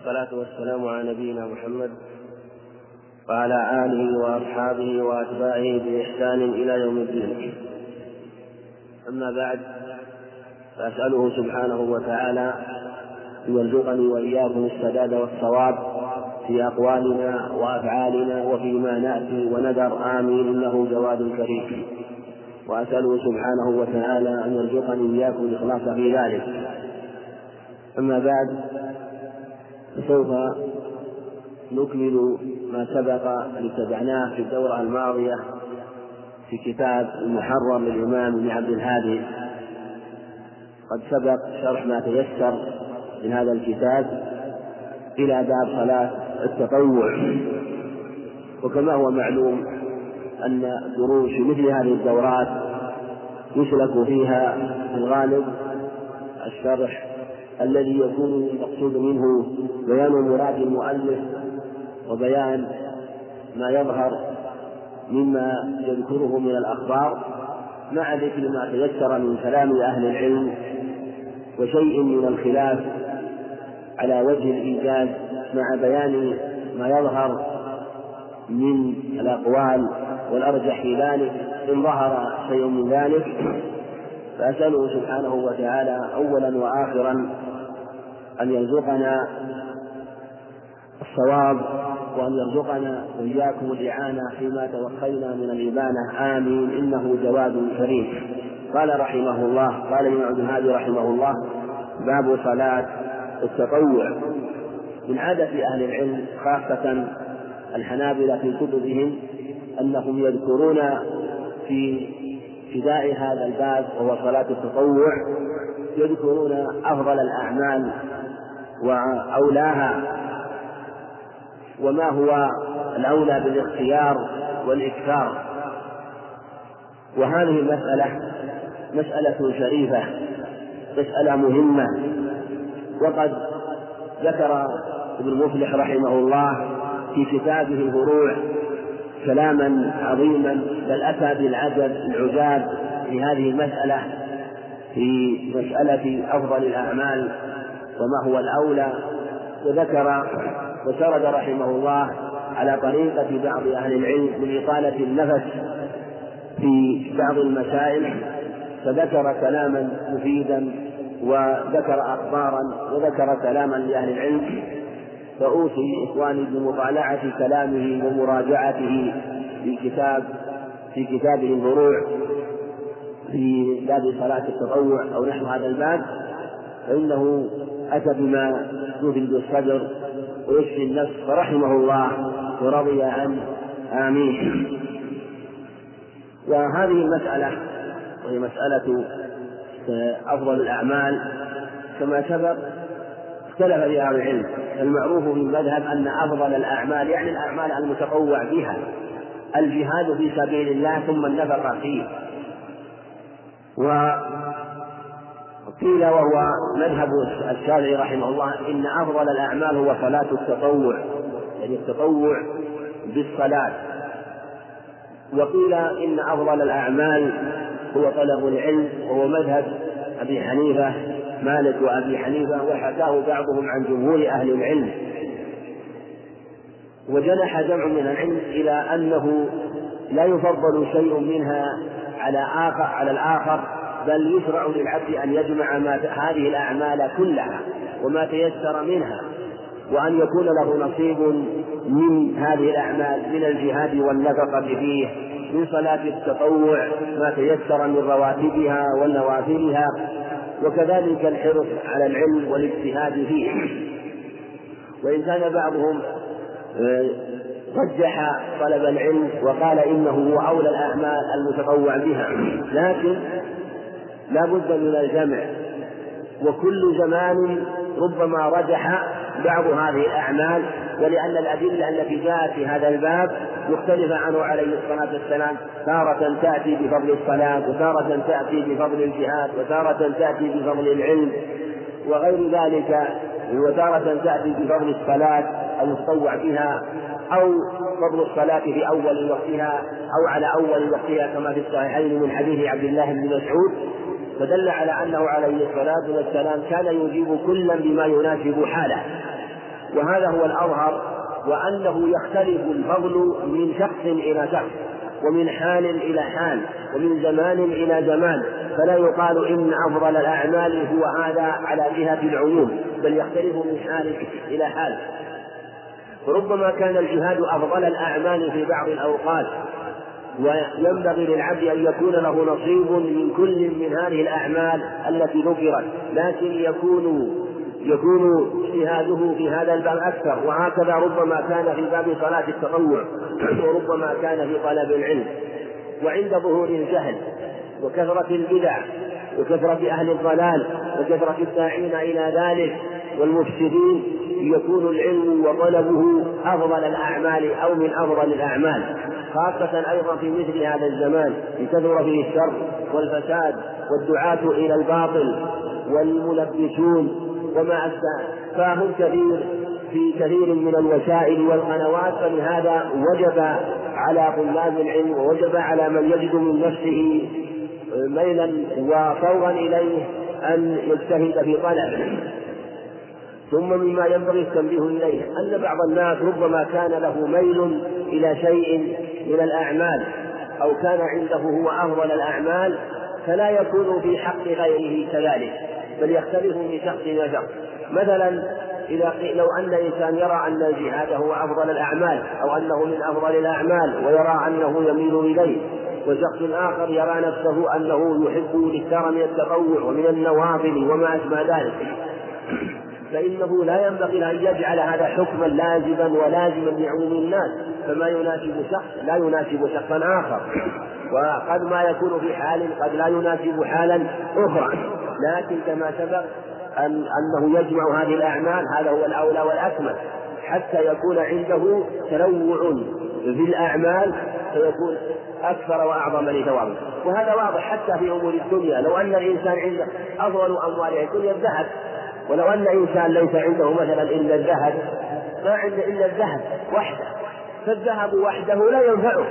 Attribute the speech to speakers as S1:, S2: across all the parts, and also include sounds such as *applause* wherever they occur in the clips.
S1: والصلاة والسلام على نبينا محمد وعلى آله وأصحابه وأتباعه بإحسان إلى يوم الدين. أما بعد فأسأله سبحانه وتعالى أن يرزقني وإياكم السداد والصواب في أقوالنا وأفعالنا وفيما نأتي ونذر. آمين. إنه جواد كريم. وأسأله سبحانه وتعالى أن يرزقني إياكم الإخلاص في ذلك. أما بعد فسوف نكمل ما سبق اتبعناه في الدورة الماضية في كتاب المحرم للإمام ابن عبد الهادي. قد سبق شرح ما تيسر من هذا الكتاب إلى باب صلاة التطوع. وكما هو معلوم أن دروس مثل هذه الدورات يسلك فيها في الغالب الشرح الذي يكون المقصود منه بيان مراد المؤلف وبيان ما يظهر مما يذكره من الأخبار مع ذكر ما تيسر من كلام أهل العلم وشيء من الخلاف على وجه الإيجاز مع بيان ما يظهر من الأقوال والأرجح في ذلك. إن ظهر شيء من ذلك فأسأله سبحانه وتعالى أولا وآخرا أن يرزقنا الصواب وأن يرزقنا وإياكم الإعانة فيما توخينا من الإبانة. آمين. إنه جواد كريم قال رحمه الله قال ابن عبد الهادي رحمه الله باب صلاة التطوع. من عادة أهل العلم خاصة الحنابلة في كتبهم أنهم يذكرون في ابتداء هذا الباب وهو صلاة التطوع يذكرون أفضل الأعمال وأولاها وما هو الأولى بالاختيار والإكثار. وهذه المسألة مسألة شريفة مسألة مهمة. وقد ذكر ابن مفلح رحمه الله في كتابه الفروع كلاما عظيما بل أتى بالعجب العجاب في هذه المسألة في مسألة أفضل الأعمال. وما هو الأولى وذكر وسرد رحمه الله على طريقة بعض أهل العلم من إطالة النفس في بعض المسائل فذكر كلاما مفيدا وذكر أخبارا وذكر كلاما لأهل العلم. فأوصي إخواني بمطالعة كلامه ومراجعته في كتاب في كتابه الفروع في باب صلاة التطوع أو نحو هذا الباب. فإنه أتى بما يفيد الصدر ويشفي النفس فرحمه الله ورضي عنه. آمين. وهذه المسألة وهي مسألة أفضل الأعمال كما سبق اختلف في أهل العلم. المعروف في المذهب أن أفضل الأعمال يعني الأعمال المتطوع بها الجهاد في سبيل الله ثم النفقة فيه. وقيل وهو مذهب الشافعي رحمه الله إن أفضل الأعمال هو صلاة التطوع يعني التطوع بالصلاة. وقيل إن أفضل الأعمال هو طلب العلم وهو مذهب أبي حنيفة مالك وأبي حنيفة وحكاه بعضهم عن جمهور أهل العلم. وجنح جمع من العلم إلى أنه لا يفضل شيء منها على آخر على الآخر بل يشرع للعبد أن يجمع ما هذه الأعمال كلها وما تيسر منها وأن يكون له نصيب من هذه الأعمال من الجهاد والنفقة فيه من صلاة التطوع ما تيسر من رواتبها ونوافلها وكذلك الحرص على العلم والاجتهاد فيه. وإن كان بعضهم آه، رجح طلب العلم وقال إنه هو أولى الأعمال المتطوع بها لكن لا بد من الجمع. وكل زمان ربما رجح بعض هذه الأعمال ولأن الأدلة التي جاءت في هذا الباب مختلفة عنه عليه الصلاة والسلام. تارة تأتي بفضل الصلاة وتارة تأتي بفضل الجهاد وتارة تأتي بفضل العلم وغير ذلك وتارة تأتي بفضل الصلاة المتطوع بها أو فضل الصلاة في أول وقتها أو على أول وقتها كما في الصحيحين من حديث عبد الله بن مسعود. فدل على أنه عليه الصلاة والسلام كان يجيب كلا بما يناسب حاله. وهذا هو الأظهر وأنه يختلف الفضل من شخص إلى شخص ومن حال إلى حال ومن زمان إلى زمان. فلا يقال إن أفضل الأعمال هو هذا على جهة العموم بل يختلف من حال إلى حال. وربما كان الجهاد أفضل الأعمال في بعض الأوقات وينبغي للعبد أن يكون له نصيب من كل من هذه الأعمال التي ذكرت لكن يكون يكون اجتهاده في هذا الباب أكثر. وهكذا ربما كان في باب صلاة التطوع وربما كان في طلب العلم. وعند ظهور الجهل وكثرة البدع وكثرة أهل الضلال وكثرة الداعين إلى ذلك والمفسدين يكون العلم وطلبه أفضل الأعمال أو من أفضل الأعمال. خاصة أيضا في مثل هذا الزمان كثر فيه الشر والفساد والدعاة إلى الباطل والملبسون وما أشبه فهم كثير في كثير من الوسائل والقنوات فلهذا وجب على طلاب العلم ووجب على من يجد من نفسه ميلا وفوغا إليه أن يجتهد في طلبه. ثم مما ينبغي التنبيه إليه أن بعض الناس ربما كان له ميل إلى شيء من الأعمال أو كان عنده هو أفضل الأعمال فلا يكون في حق غيره كذلك بل يختلف من شخص إلى شخص. مثلا إذا لو أن إنسان يرى أن الجهاد هو أفضل الأعمال أو أنه من أفضل الأعمال ويرى أنه يميل إليه وشخص آخر يرى نفسه أنه يحب الإكثار من التطوع ومن النوافل وما أشبه ذلك. فإنه لا ينبغي أن يجعل هذا حكما لازما ولازما لعموم الناس فما يناسب شخص لا يناسب شخصا آخر. وقد ما يكون في حال قد لا يناسب حالا أخرى. لكن كما سبق أن أنه يجمع هذه الأعمال هذا هو الأولى والأكمل. حتى يكون عنده تنوع في الأعمال فيكون أكثر وأعظم لثوابه. وهذا واضح حتى في أمور الدنيا. لو أن الإنسان عنده أفضل أمواله الدنيا الذهب ولو أن إنسان ليس عنده مثلا إلا الذهب ما عنده إلا الذهب وحده. فالذهب وحده لا ينفعه.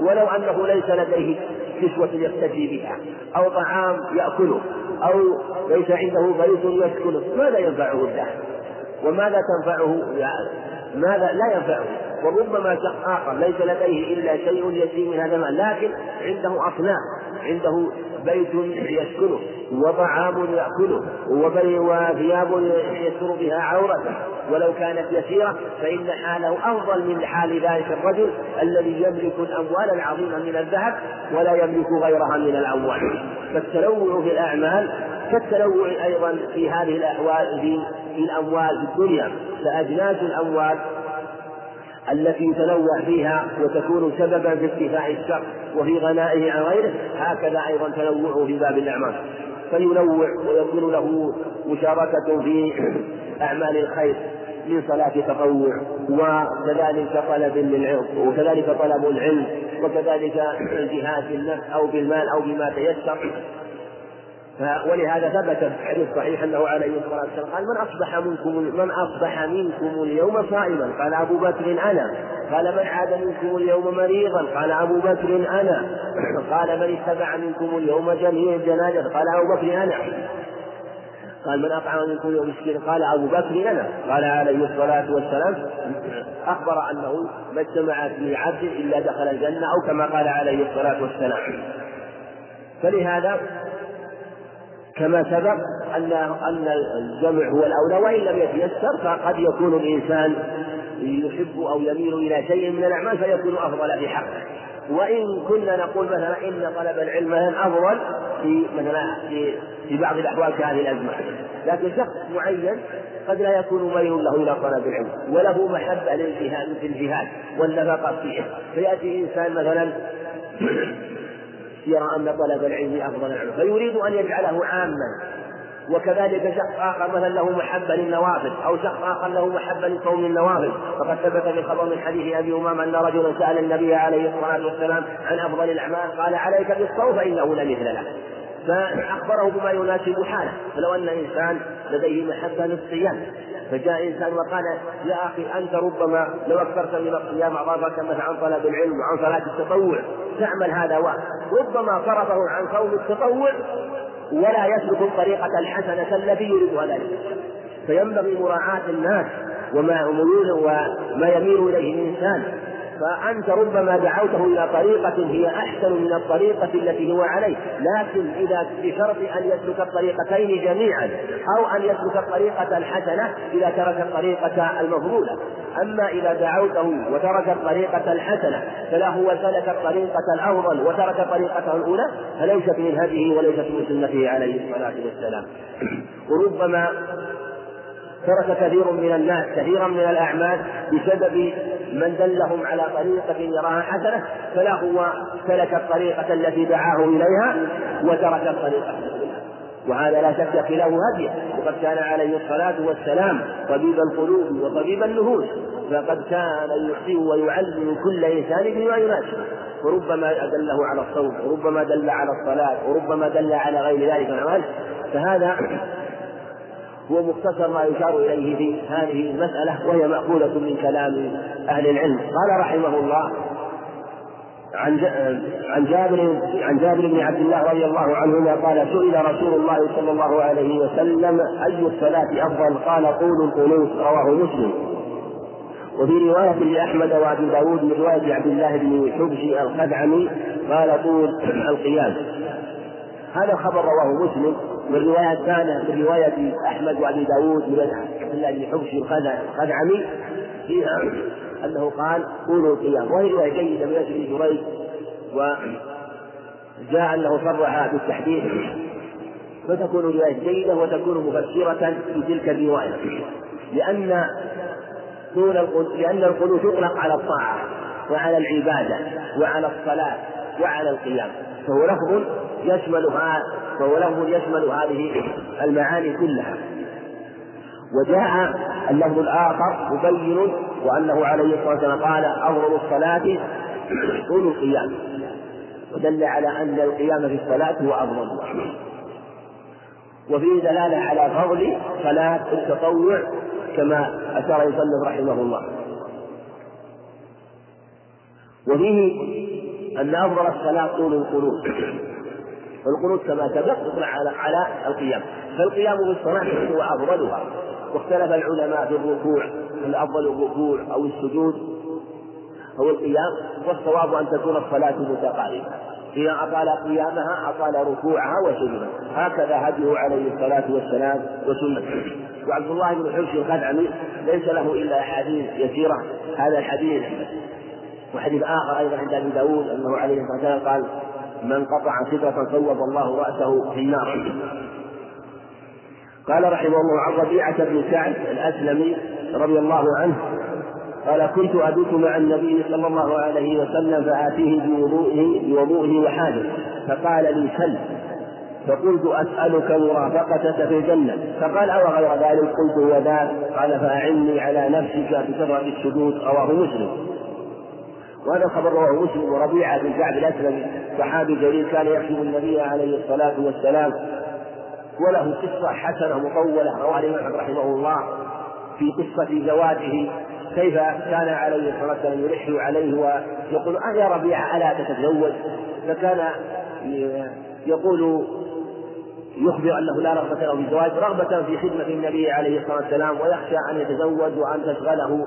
S1: ولو أنه ليس لديه كسوة يفتدي بها أو طعام يأكله أو ليس عنده بيت يسكنه ماذا ينفعه الذهب؟ وماذا تنفعه؟ ماذا؟ لا ينفعه. وربما شخص آخر ليس لديه إلا شيء يسير من هذا المال لكن عنده أصناف عنده بيت يسكنه وطعام يأكله وثياب يستر بها عورته. ولو كانت يسيرة فإن حاله أفضل من حال ذلك الرجل الذي يملك الأموال العظيمة من الذهب ولا يملك غيرها من الأموال. فالتنوع في الأعمال كالتنوع أيضا في هذه الأحوال في الأموال في الدنيا. فأجناس الأموال التي يتنوع فيها وتكون سببا في ارتفاع الشخص وفي غنائه عن غيره هكذا أيضا تنوعه في باب الأعمال. فينوع ويكون له مشاركة في *clears throat* أعمال الخير من صلاة تطوع وكذلك طلب للعلم وكذلك طلب العلم وكذلك *clears throat* الجهاد بالنفس أو بالمال أو بما تيسر. ولهذا ثبت في الحديث الصحيح أنه عليه الصلاة والسلام قال من أصبح منكم من أصبح منكم اليوم صائما؟ قال أبو بكر أنا. قال من عاد منكم اليوم مريضا؟ قال أبو بكر أنا. *clears throat* قال من اتبع منكم اليوم جميع الجنازة؟ قال أبو بكر أنا. قال من أطعم منكم اليوم مسكين؟ قال أبو بكر أنا. قال عليه الصلاة والسلام. أخبر أنه ما اجتمعت لعبد إلا دخل الجنة أو كما قال عليه الصلاة والسلام. فلهذا كما سبق أن أن الجمع هو الأولى وإن لم يتيسر فقد يكون الإنسان يحب أو يميل إلى شيء من الأعمال فيكون أفضل في حقه. وإن كنا نقول مثلا إن طلب العلم مثلا أفضل في مثلا في في بعض الأحوال كهذه الأزمة. لكن شخص معين قد لا يكون ميل له إلى طلب العلم وله محبة للجهاد في الجهاد والنفقة فيه فيأتي إنسان مثلا يرى أن طلب العلم أفضل العلم فيريد أن يجعله عاما. وكذلك شخص آخر مثلا له محبة للنوافل أو شخص آخر له محبة لصوم النوافل فقد ثبت في خبر من حديث أبي أمامة أن رجلا سأل النبي عليه الصلاة والسلام عن أفضل الأعمال قال عليك بالصوم فإنه لا مثل له فأخبره بما يناسب حاله فلو أن إنسان لديه محبة للصيام. فجاء إنسان وقال يا أخي أنت ربما لو أكثرت من الصيام أضافك مثلا عن طلب العلم وعن صلاة التطوع. تعمل هذا واحد. ربما صرفه عن صوم التطوع ولا يسلك الطريقة الحسنة التي يريدها ذلك. فينبغي مراعاة الناس وما وما يميل إليه الإنسان. فأنت ربما دعوته إلى طريقة هي أحسن من الطريقة التي هو عليه، لكن إذا بشرط أن يسلك الطريقتين جميعا، أو أن يسلك الطريقة الحسنة إذا ترك الطريقة المفضولة، أما إذا دعوته وترك الطريقة الحسنة فلا هو سلك الطريقة الأفضل وترك الطريقة الأولى فليست من هديه وليست من سنته عليه الصلاة والسلام، وربما ترك كثير من الناس كثيرا من الأعمال بسبب من دلهم على طريقة يراها حسنة فلا هو سلك الطريقة التي دعاه إليها وترك الطريقة وهذا لا شك خلاف هديه وقد كان عليه الصلاة والسلام طبيب القلوب وطبيب النفوس فقد كان يحسن ويعلم كل إنسان بما يناسبه وربما أدله على الصوم وربما دل على الصلاة وربما دل على غير ذلك من الأعمال. فهذا هو مختصر ما يشار إليه في هذه المسألة وهي مأخوذة من كلام أهل العلم. قال رحمه الله عن عن جابر عن جابر بن عبد الله رضي الله عنهما قال سئل رسول الله صلى الله عليه وسلم أي الصلاة أفضل؟ قال قول القنوت رواه مسلم. وفي رواية لأحمد وأبي داود من رواية عبد الله بن حبشي الخدعمي قال طول القيام. هذا الخبر رواه مسلم. والرواية الثانية من رواية أحمد وأبي داود من عبد الله بن حبشي الخدعمي فيها أنه قال قولوا القيام وهي رواية جيدة من أجل جريج وجاء أنه صرح بالتحديث. فتكون رواية جيدة وتكون مفسرة في تلك الرواية لأن طول لأن القنوت يطلق على الطاعة وعلى العبادة وعلى الصلاة وعلى القيام. فهو لفظ يشمل فهو لفظ يشمل هذه المعاني كلها. وجاء اللفظ الآخر مبين وأنه عليه الصلاة والسلام قال أفضل الصلاة طول القيام. ودل على أن القيام في الصلاة هو أفضل. وفيه دلالة على فضل صلاة التطوع كما أشار يصنف رحمه الله. وفيه أن أفضل الصلاة طول القنوت. والقنوت كما سبق يطلع على على القيام. فالقيام بالصلاة هو أفضلها. واختلف العلماء في الركوع هل أفضل الركوع أو السجود؟ أو القيام. والصواب أن تكون الصلاة متقاربة. إذا أطال قيامها أطال ركوعها وسجودها. هكذا هديه عليه الصلاة والسلام وسنته وعبد الله بن حبش الخدعمي ليس له إلا أحاديث يسيرة. هذا الحديث وحديث آخر أيضا عند أبي داود أنه عليه الصلاة والسلام قال من قطع فكرة صوب الله رأسه في النار. قال رحمه الله عن ربيعة بن سعد الأسلمي رضي الله عنه قال كنت أبيت مع النبي صلى الله عليه وسلم فآتيه بوضوئه بوضوئه وحاله فقال لي سل. فقلت أسألك مرافقتك في الجنة. فقال أو غير ذلك؟ قلت هو ذاك. قال فأعني على نفسك بكثرة السجود رواه مسلم. وهذا الخبر رواه مسلم وربيعة بن كعب الأسلمي. صحابي جليل كان يخدم النبي عليه الصلاة والسلام. وله قصة حسنة مطولة رواه الإمام رحمه الله في قصة زواجه كيف كان عليه الصلاة والسلام يلح عليه ويقول أه يا ربيعة ألا تتزوج؟ فكان يقول يخبر أنه لا رغبة له في الزواج رغبة في خدمة النبي عليه الصلاة والسلام ويخشى أن يتزوج وأن تشغله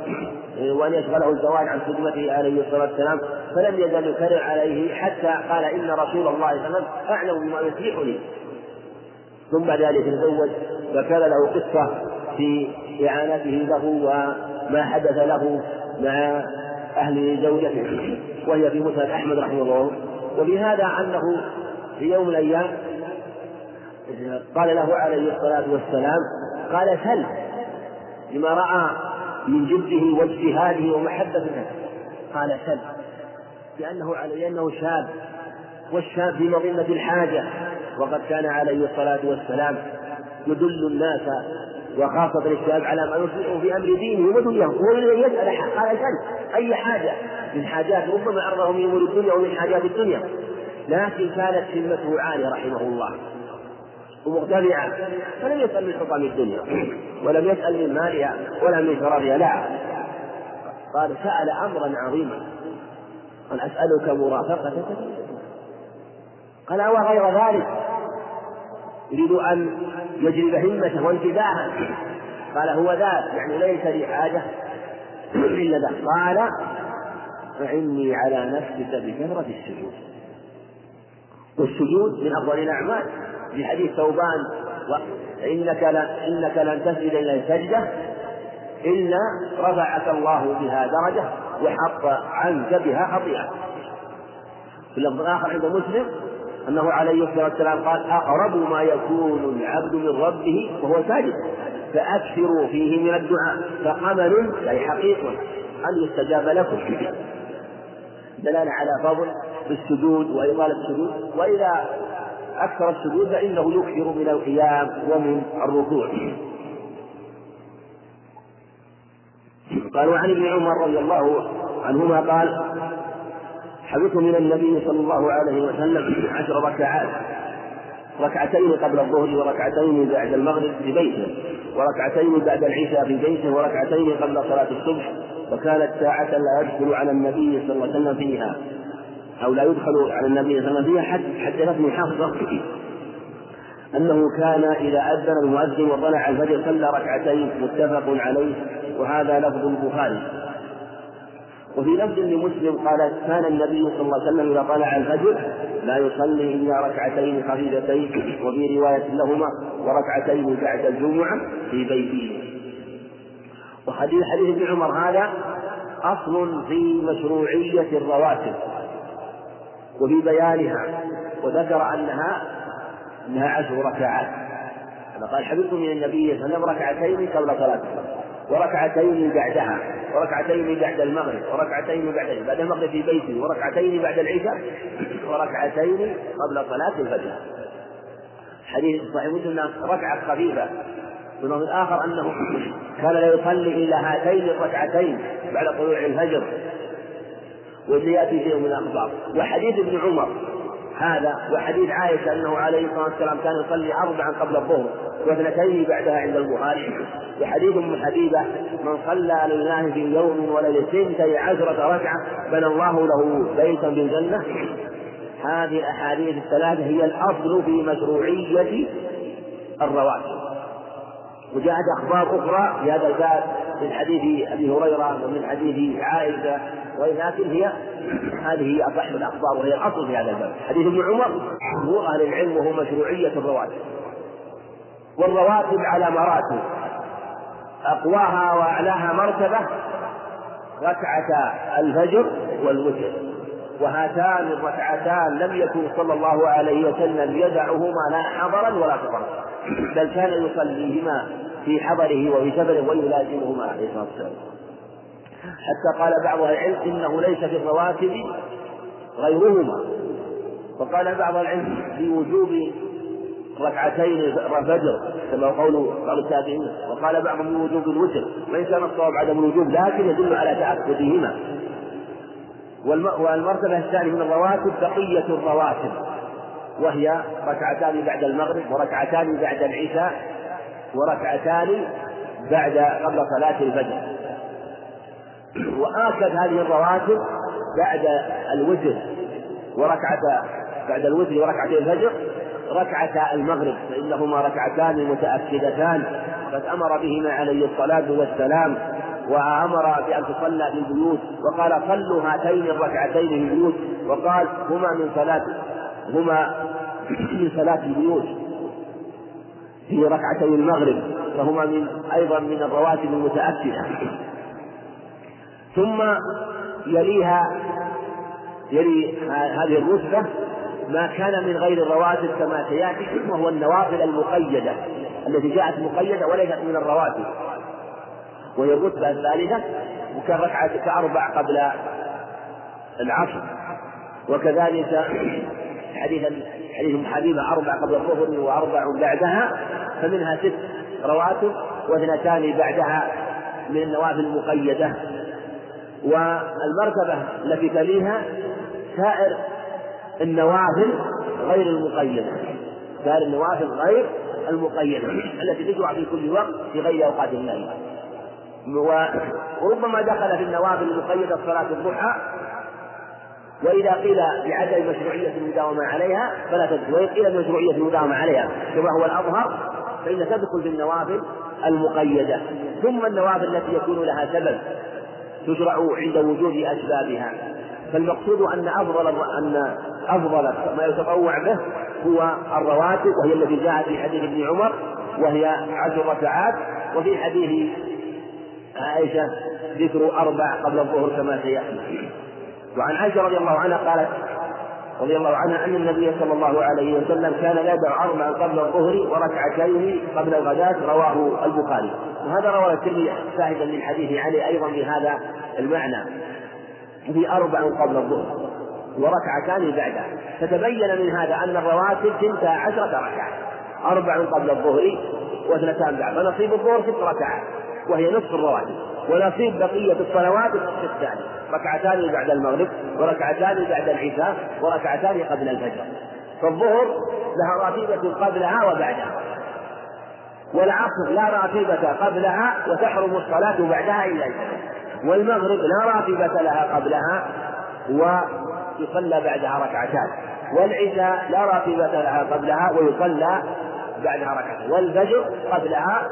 S1: وأن يشغله الزواج عن خدمته عليه الصلاة والسلام فلم يزل يكرر عليه حتى قال إن رسول الله صلى الله عليه وسلم أعلم بما يصلحني. ثم بعد ذلك تزوج فكان له قصة في إعانته له وما حدث له مع أهل زوجته وهي في مسند أحمد رحمه الله. وبهذا أنه في يوم من الأيام قال له عليه الصلاة والسلام قال سل لما رأى من جده واجتهاده ومحبة قال سل لأنه لأنه شاب والشاب في مظنة الحاجة. وقد كان عليه الصلاة والسلام يدل الناس وخاصة الشباب على ما يصلحه في أمر دينه ودنياه هو الذي يسأل قال سل أي حاجة؟ من حاجات ربما عرضه من أمور الدنيا ومن حاجات الدنيا. لكن كانت همته عالية رحمه الله. ومغتنعة فلم يسأل من حطام الدنيا ولم يسأل من مالها ولا من شرابها لا. قال سأل أمرا عظيما. قال أسألك مرافقتك قال وغير ذلك؟ يريد أن يجلب همته وانتباهه. قال هو ذاك يعني ليس لي حاجة إلا ذاك. قال فإني على نفسك بكثرة السجود. والسجود من أفضل الأعمال. في حديث ثوبان إنك إنك لن تسجد إلى سجدة إلا رفعك الله بها درجة وحط عنك بها خطيئة. في اللفظ الآخر عند مسلم أنه عليه الصلاة والسلام قال أقرب ما يكون العبد من ربه وهو ساجد فأكثروا فيه من الدعاء فأمل أي حقيقة أن يستجاب لكم. دلالة على فضل السجود وإطالة السجود وإذا أكثر السجود فإنه يكثر من القيام ومن الركوع. قال وعن ابن عمر رضي الله عنهما قال حدث من النبي صلى الله عليه وسلم عشر ركعات ركعتين قبل الظهر وركعتين بعد المغرب في بيته وركعتين بعد العشاء في بيته وركعتين قبل صلاة الصبح وكانت ساعة لا يدخل على النبي صلى الله عليه وسلم فيها. أو لا يدخل على النبي صلى الله عليه وسلم فيها حدثتني حفصة أنه كان إذا أذن المؤذن وطلع الفجر صلى ركعتين متفق عليه وهذا لفظ البخاري. وفي لفظ لمسلم قال كان النبي صلى الله عليه وسلم إذا طلع الفجر لا يصلي إلا ركعتين خفيفتين وفي رواية لهما وركعتين بعد الجمعة في بيته. وحديث حديث ابن عمر هذا أصل في مشروعية الرواتب. وفي بيانها وذكر أنها أنها عشر ركعات. قال حفظت من النبي صلى الله عليه وسلم ركعتين قبل صلاة وركعتين بعدها وركعتين بعد المغرب وركعتين بعد بعد المغرب في بيته وركعتين بعد العشاء وركعتين قبل صلاة الفجر. حديث صحيح مسلم ركعة خفيفة. من الآخر أنه كان لا يصلي إلا هاتين الركعتين بعد طلوع الفجر. وسيأتي شيء من الأخبار وحديث ابن عمر هذا وحديث عائشة أنه عليه الصلاة والسلام كان يصلي أربعا قبل الظهر واثنتين بعدها عند البخاري. وحديث أم حبيبة من صلى لله في يوم وليلة ثنتي عشرة ركعة بنى الله له بيتا في الجنة. هذه الأحاديث الثلاثة هي الأصل في مشروعية الرواتب. وجاءت أخبار أخرى في هذا الباب. من حديث أبي هريرة ومن حديث عائشة ولكن هي هذه هي أصح الأخبار وهي الأصل في هذا الباب. حديث ابن عمر هو أهل العلم وهو مشروعية الرواتب. والرواتب على مراتب. أقواها وأعلاها مرتبة ركعتا الفجر والوتر. وهاتان الركعتان لم يكن صلى الله عليه وسلم يدعهما لا حضرا ولا سفرا بل كان يصليهما في حضره وفي سفره ويلازمهما عليه الصلاة والسلام. حتى قال بعض العلم إنه ليس في الرواتب غيرهما. وقال بعض العلم في وجوب ركعتين الفجر كما قول بعض التابعين. وقال بعضهم من وجوب الوتر وإن كان الصواب عدم الوجوب لكن يدل على تأكدهما. والمرتبة الثانية من الرواتب بقية الرواتب وهي ركعتان بعد المغرب وركعتان بعد العشاء وركعتان بعد قبل صلاة الفجر. وآكد هذه الرواتب بعد الوتر وركعة بعد الوتر وركعتي الفجر ركعتا المغرب فإنهما ركعتان متأكدتان. قد أمر بهما عليه الصلاة والسلام وأمر بأن تصلى في البيوت وقال صلوا هاتين الركعتين في البيوت وقال هما من صلاة هما من صلاة البيوت في ركعتي المغرب فهما من أيضا من الرواتب المتأكدة. ثم يليها يلي هذه الرتبة ما كان من غير الرواتب كما سيأتي وهو النوافل المقيدة التي جاءت مقيدة وليست من الرواتب. وهي الرتبة الثالثة وكركعة كأربع قبل العصر. وكذلك حديث حديث حبيبة أربع قبل الظهر وأربع بعدها فمنها ست رواتب واثنتان بعدها من النوافل المقيدة. والمرتبة التي تليها سائر النوافل غير المقيدة. سائر النوافل غير المقيدة التي تشرع في كل وقت في غير أوقات الليل. وربما دخل في النوافل المقيدة صلاة الضحى وإذا قيل بعدم مشروعية المداومة عليها فلا تدخل وإن قيل بمشروعية المداومة عليها كما هو الأظهر فإنها تدخل في النوافل المقيدة ثم النوافل التي يكون لها سبب تشرع عند وجود أسبابها. فالمقصود أن أفضل أن أفضل ما يتطوع به هو الرواتب وهي التي جاءت في حديث ابن عمر وهي عشر ركعات وفي حديث عائشة ذكر أربع قبل الظهر كما سيأتي. وعن عائشة رضي الله عنها قالت رضي الله عنها أن النبي صلى الله عليه وسلم كان يدع أربعا قبل الظهر وركعتين قبل الغداة رواه البخاري. وهذا رواه الترمذي شاهدا للحديث عليه أيضا بهذا المعنى. في أربع قبل الظهر وركعتان بعدها فتبين من هذا أن الرواتب ثنتا عشرة ركعة. أربع قبل الظهر واثنتان بعد. فنصيب الظهر ست ركعات. وهي نصف الرواتب. ونصيب بقية الصلوات النصف الثاني ركعتان بعد المغرب وركعتان بعد العشاء وركعتان قبل الفجر. فالظهر لها راتبة قبلها وبعدها. والعصر لا راتبة قبلها وتحرم الصلاة بعدها إلا الفجر. والمغرب لا راتبة لها قبلها ويصلى بعدها ركعتان. والعشاء لا راتبة لها قبلها ويصلى بعدها ركعتان. والفجر قبلها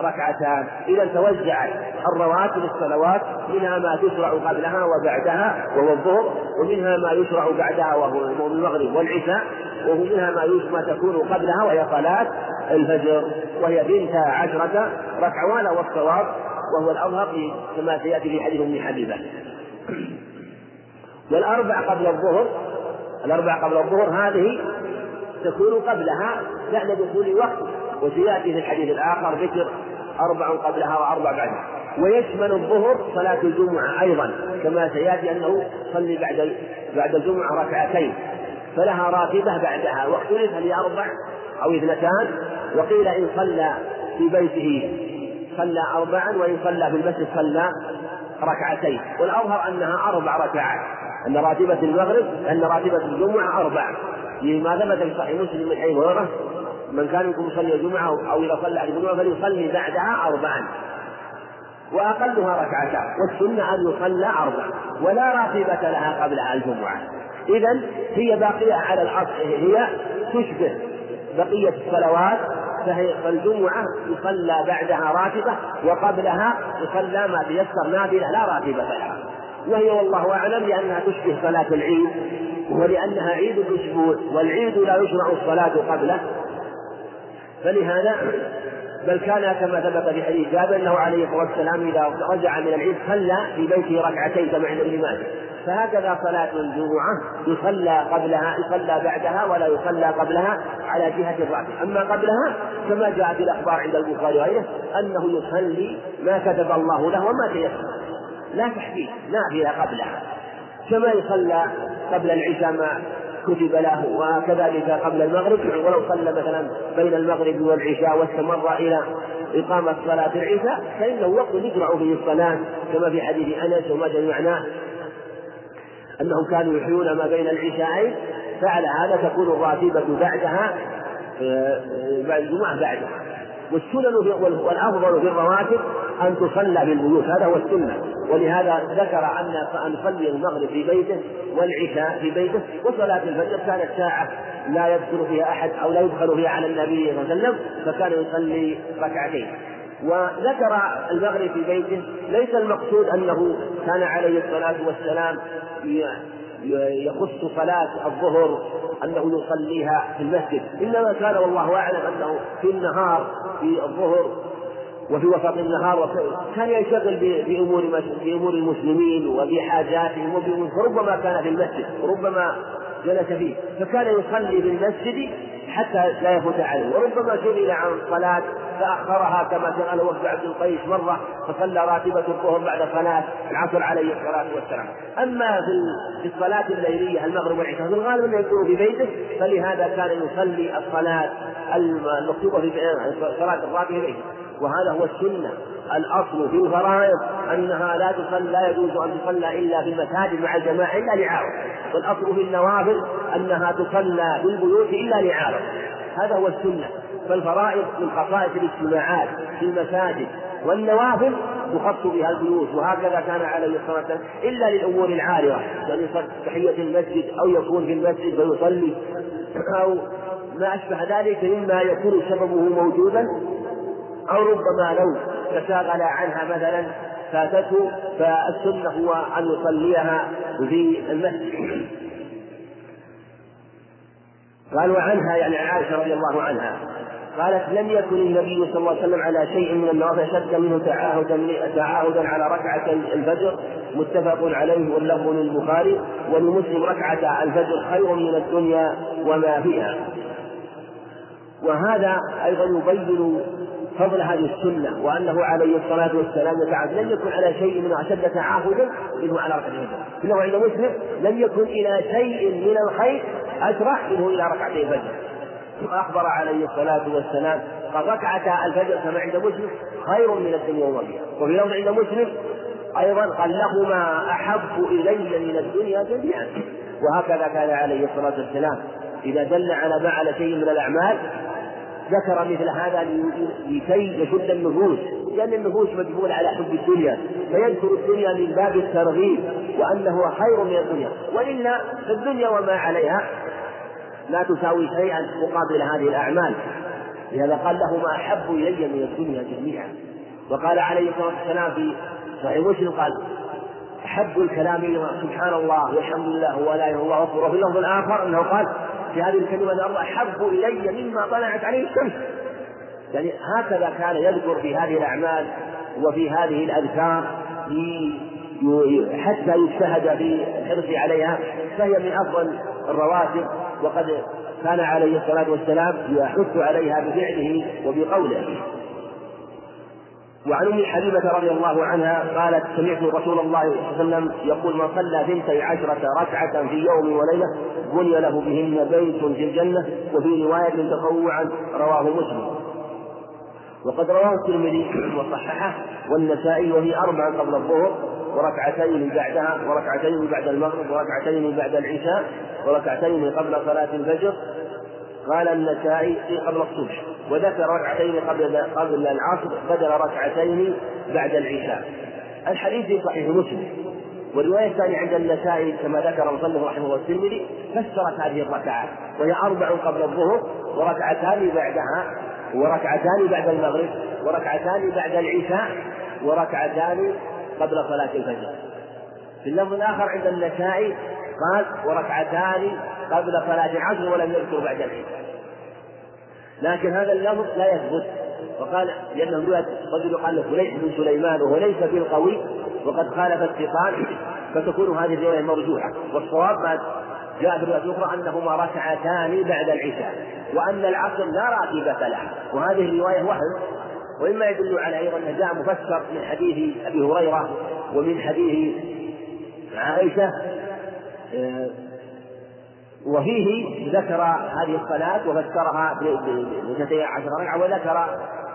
S1: ركعتان. إذا توزعت الرواتب الصلوات منها ما تشرع قبلها وبعدها وهو الظهر ومنها ما يشرع بعدها وهو المغرب والعشاء ومنها ما ما تكون قبلها وهي صلاة الفجر. وهي بنتا عشرة ركعة والصواب وهو الأظهر كما سيأتي في حديث ابن حبيبة. والأربع قبل الظهر الأربع قبل الظهر هذه تكون قبلها بعد دخول وقت وسيأتي في الحديث الآخر ذكر أربع قبلها وأربع بعدها. ويشمل الظهر صلاة الجمعة أيضا كما سيأتي أنه يصلي بعد بعد الجمعة ركعتين. فلها راتبة بعدها واختلف هل أربع أو اثنتان. وقيل إن صلى في بيته صلى أربعا وإن صلى في المسجد صلى ركعتين. والأظهر أنها أربع ركعات. أن راتبة المغرب أن راتبة الجمعة أربع. لما ثبت في صحيح مسلم من هريرة من كان منكم يصلي الجمعة أو إذا صلى الجمعة فليصلي بعدها أربعا. وأقلها ركعتان والسنة أن يصلى أربع ولا راتبة لها قبلها الجمعة. إذا هي باقية على الأصل هي تشبه بقية الصلوات فهي فالجمعة يصلى بعدها راتبة وقبلها يصلى ما تيسر نافلة لا راتبة لها. وهي والله أعلم لأنها تشبه صلاة العيد ولأنها عيد الأسبوع والعيد لا يشرع الصلاة قبله. فلهذا بل كان كما ثبت في حديث جابر أنه عليه الصلاة والسلام إذا رجع من العيد صلى في بيته ركعتين كما عند ابن ماجه. فهكذا صلاة الجمعة يصلى قبلها يصلى بعدها ولا يصلى قبلها على جهة الرأس، أما قبلها كما جاء في الأخبار عند البخاري وغيره أنه يصلي ما كتب الله له وما تيسر، لا تحديد نافلة قبلها، كما يصلى قبل العشاء ما كتب له وكذلك قبل المغرب ولو صلى مثلا بين المغرب والعشاء واستمر إلى إقامة صلاة العشاء فإنه وقت يجمع فيه الصلاة كما في حديث أنس وما معناه أنهم كانوا يحيون ما بين العشاءين فعلى هذا تكون الراتبة بعدها آه، بعد الجمعة بعدها. والسنن والأفضل في الرواتب أن تصلى في البيوت هذا هو السنة. ولهذا ذكر أن أن يصلي المغرب في بيته والعشاء في بيته وصلاة الفجر كانت ساعة لا يدخل فيها أحد أو لا يدخل فيها على النبي صلى الله عليه وسلم فكان يصلي ركعتين. وذكر المغرب في بيته ليس المقصود أنه كان عليه الصلاة والسلام يخص صلاة الظهر أنه يصليها في المسجد. إنما كان والله أعلم أنه في النهار في الظهر وفي وسط النهار كان ينشغل بأمور بأمور المسلمين وبحاجاتهم فربما كان في المسجد وربما جلس فيه. فكان يصلي في المسجد حتى لا يفوت عليه. وربما سئل عن صلاة فأخرها كما سأله وفد عبد القيس مرة فصلى راتبة الظهر بعد صلاة العصر عليه الصلاة والسلام. أما في الصلاة الليلية المغرب والعشاء في الغالب أنه يكون في بيته فلهذا كان يصلي الصلاة المكتوبة في صلاة الراتبة بيته وهذا هو السنة. الأصل في الفرائض أنها لا تصلى لا يجوز أن تصلى إلا في المساجد مع الجماعة إلا لعارض. والأصل في النوافل أنها تصلى في البيوت إلا لعارض. هذا هو السنة. فالفرائض من خصائص الاجتماعات في المساجد والنوافل تخص بها البيوت وهكذا كان عليه الصلاة والسلام إلا للأمور العارضة. يعني تحية المسجد أو يكون في المسجد فيصلي أو ما أشبه ذلك مما يكون سببه موجودا أو ربما لو تشاغل عنها مثلا فاتته فالسنة هو أن يصليها في المسجد. قال وعنها يعني عائشة رضي الله عنها. قالت لم يكن النبي صلى الله عليه وسلم على شيء من النوافل شد منه تعاهدا تعاهدا على ركعة الفجر متفق عليه واللفظ للبخاري. ولمسلم ركعة الفجر خير من الدنيا وما فيها. وهذا أيضا يبين فضل هذه السنة وأنه عليه الصلاة والسلام يتعب لم يكن على شيء من أشد تعاهدا منه على ركعة الفجر. إنه عند مسلم لم يكن إلى شيء من الخير أسرع منه إلى ركعتي الفجر. أخبر عليه الصلاة والسلام قال ركعتا الفجر كما عند مسلم خير من الدنيا وما وفي لفظ عند مسلم أيضا قال لهما أحب إلي من الدنيا جميعا. وهكذا كان عليه الصلاة والسلام إذا دل على ما على شيء من الأعمال ذكر مثل هذا لكي يشد النفوس لأن النفوس مجبولة على حب الدنيا فيذكر الدنيا من باب الترغيب وأنه خير من الدنيا. وإلا فالدنيا وما عليها لا تساوي شيئا مقابل هذه الأعمال. لهذا قال له ما أحب إلي من الدنيا جميعا. وقال عليه الصلاة والسلام في صحيح مسلم قال أحب الكلام سبحان الله والحمد لله ولا إله إلا الله وفي الآخر أنه قال في هذه الكلمة الأرض أحب إلي مما طلعت عليه الشمس. يعني هكذا كان يذكر في هذه الأعمال وفي هذه الأذكار حتى يجتهد في الحرص عليها فهي من أفضل الرواتب وقد كان عليه الصلاة والسلام يحث عليها بفعله وبقوله. وعن أم حبيبة رضي الله عنها قالت سمعت رسول الله صلى الله عليه وسلم يقول من صلى ثنتي عشره ركعة في يوم وليلة بني له بهن بيت في الجنة وفي رواية تطوعا رواه مسلم وقد رواه الترمذي وصححه والنسائي وهي أربع قبل الظهر وركعتين بعدها وركعتين بعد المغرب وركعتين بعد العشاء وركعتين قبل صلاة الفجر. قال النسائي قبل الصبح. وذكر ركعتين قبل قبل العصر بدل ركعتين بعد العشاء. الحديث في صحيح مسلم. والرواية الثانية عند النسائي كما ذكر مصنف رحمه الله الترمذي فسرت هذه الركعات وهي أربع قبل الظهر وركعتان بعدها وركعتان بعد المغرب وركعتان بعد العشاء وركعتان قبل صلاة الفجر. في اللفظ الآخر عند النسائي قال وركعتان قبل صلاة العصر ولم يذكر بعد العشاء. لكن هذا اللفظ لا يثبت. وقال لأنه رجل قال له فليح بن سليمان وهو ليس بالقوي وقد خالف الثقات فتكون هذه الرواية مرجوحة. والصواب ما جاء في الرواية الأخرى أنهما ركعتان بعد العشاء وأن العصر لا راتبة له. وهذه الرواية وهم ومما يدل على أيضا أنه جاء مفسر من حديث أبي هريرة ومن حديث عائشة آه، وفيه ذكر هذه الصلاة وفسرها باثنتي عشر ركعة وذكر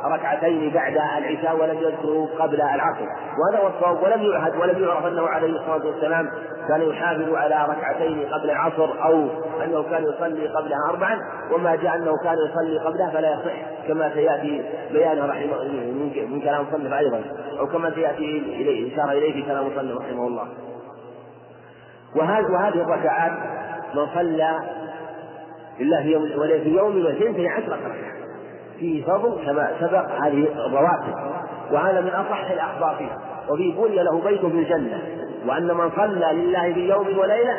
S1: ركعتين بعد العشاء ولم يذكروا قبل العصر. وهذا هو الصواب. ولم يعهد ولم يعرف أنه عليه الصلاة والسلام كان يحافظ على ركعتين قبل العصر أو أنه كان يصلي قبلها اربعا. وما جاء أنه كان يصلي قبلها فلا يصح كما سيأتي بيانه رحمه من كلام مصنف أيضا أو كما سيأتي إليه إشار إليه في كلام مصنف رحمه الله. وهذه الركعات من صلى لله في يوم في يوم واثنتين عشرة ركعة. فيه فضل كما سبق هذه الرواتب. وهذا من أصح الأخبار فيها. وفي بني له بيت في الجنة. وأن من صلى لله في يوم وليلة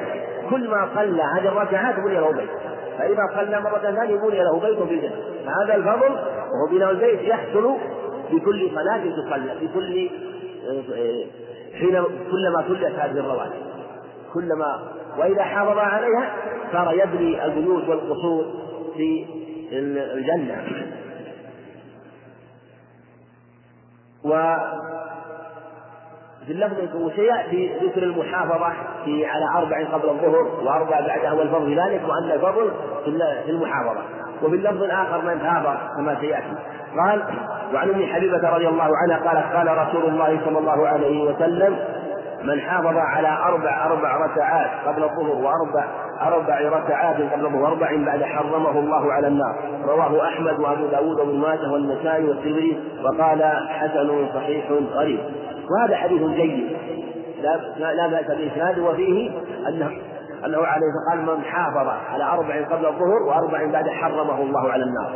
S1: كل ما صلى هذه الركعات بني له بيت. فإذا صلى مرة ثانية بني له بيت في الجنة. فهذا الفضل وهو بناء البيت يحصل في كل صلاة تصلى في كل حين كلما صليت هذه الرواتب. كلما وإذا حافظ عليها صار يبني البيوت والقصور في الجنة. و في اللفظ وسيأتي ذكر المحافظة في على أربع قبل الظهر وأربع بعدها والفضل ذلك وأن الفضل في المحافظة. وفي اللفظ الآخر من ثابر كما سيأتي. قال وعن أم حبيبة رضي الله عنها قالت قال رسول الله صلى الله عليه وسلم من حافظ على أربع أربع ركعات قبل الظهر وأربع أربع ركعات قبل الظهر وأربع بعد حرمه الله على النار. رواه أحمد وأبو داود وابن ماجه والنسائي والترمذي وقال حسن صحيح غريب. وهذا حديث جيد. لا لا بأس بإسناده وفيه أن أنه عليه قال من حافظ على أربع قبل الظهر وأربع بعد حرمه الله على النار.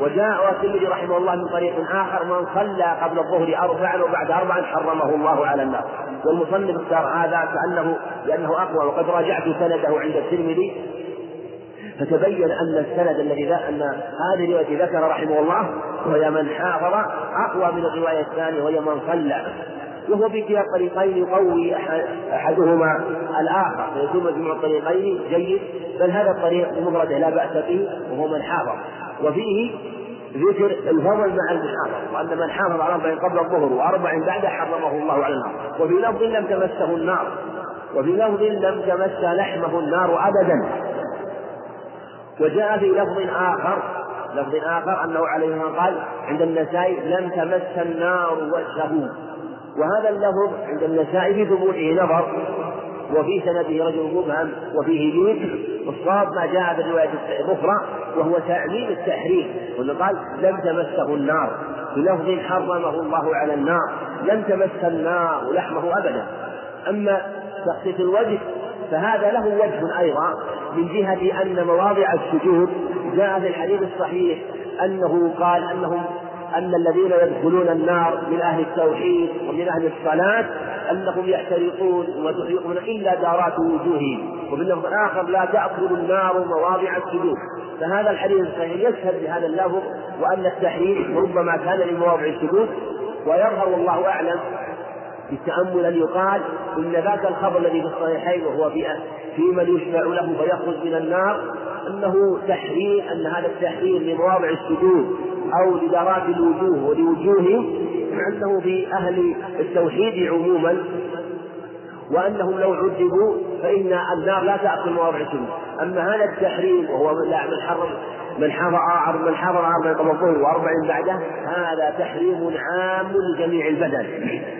S1: وجاء الترمذي رحمه الله من طريق آخر من صلى قبل الظهر أربعا وبعد أربعا حرمه الله على النار والمصنف اختار هذا كأنه لأنه أقوى وقد راجعت سنده عند الترمذي. فتبين أن السند الذي أن هذه الرواية ذكر رحمه الله وهي من حافظ أقوى من الرواية الثانية وهي من صلى وهو في كلا الطريقين يقوي أحدهما الآخر فيكون مجموع الطريقين جيد بل هذا الطريق بمفرده لا بأس به وهو من حافظ وفيه ذكر الفضل مع المحافظة وأن من حافظ على أربع قبل الظهر وأربع بعد حرمه الله على النار. وفي لفظ لم تمسه النار وفي لفظ لم تمس لحمه النار أبدا. وجاء في لفظ آخر لفظ آخر أنه عليه قال عند النسائي لم تمس النار وجهه وهذا اللفظ عند النسائي في ثبوته نظر وفي سنده رجل مبهم وفيه جيد والصواب ما جاء في الأخرى وهو تعليم التحريم. وأنه قال لم تمسه النار. بلفظ حرمه الله على النار. لم تمس النار لحمه أبدا. أما تخصيص الوجه فهذا له وجه أيضا من جهة أن مواضع السجود جاء في الحديث الصحيح أنه قال أنهم أن الذين يدخلون النار من أهل التوحيد ومن أهل الصلاة أنهم يحترقون وتحرقون إلا دارات وجوههم وفي اللفظ الآخر لا تأكل النار مواضع السجود. فهذا الحديث الصحيح يشهد بهذا اللفظ وأن التحريم ربما كان لمواضع السجود. ويظهر والله أعلم بالتأمل أن يقال إن ذاك الخبر الذي في الصحيحين وهو في في من يشفع له فيخرج من النار أنه تحريم أن هذا التحريم لمواضع السجود أو لدارات الوجوه ولوجوههم أنه في أهل التوحيد عموما وأنهم لو عذبوا فإن النار لا تأكل مواضع السجود أما هذا التحريم وهو من حرم من حفظ من حفظ أربع قبل الظهر وأربع بعده هذا تحريم عام لجميع البدن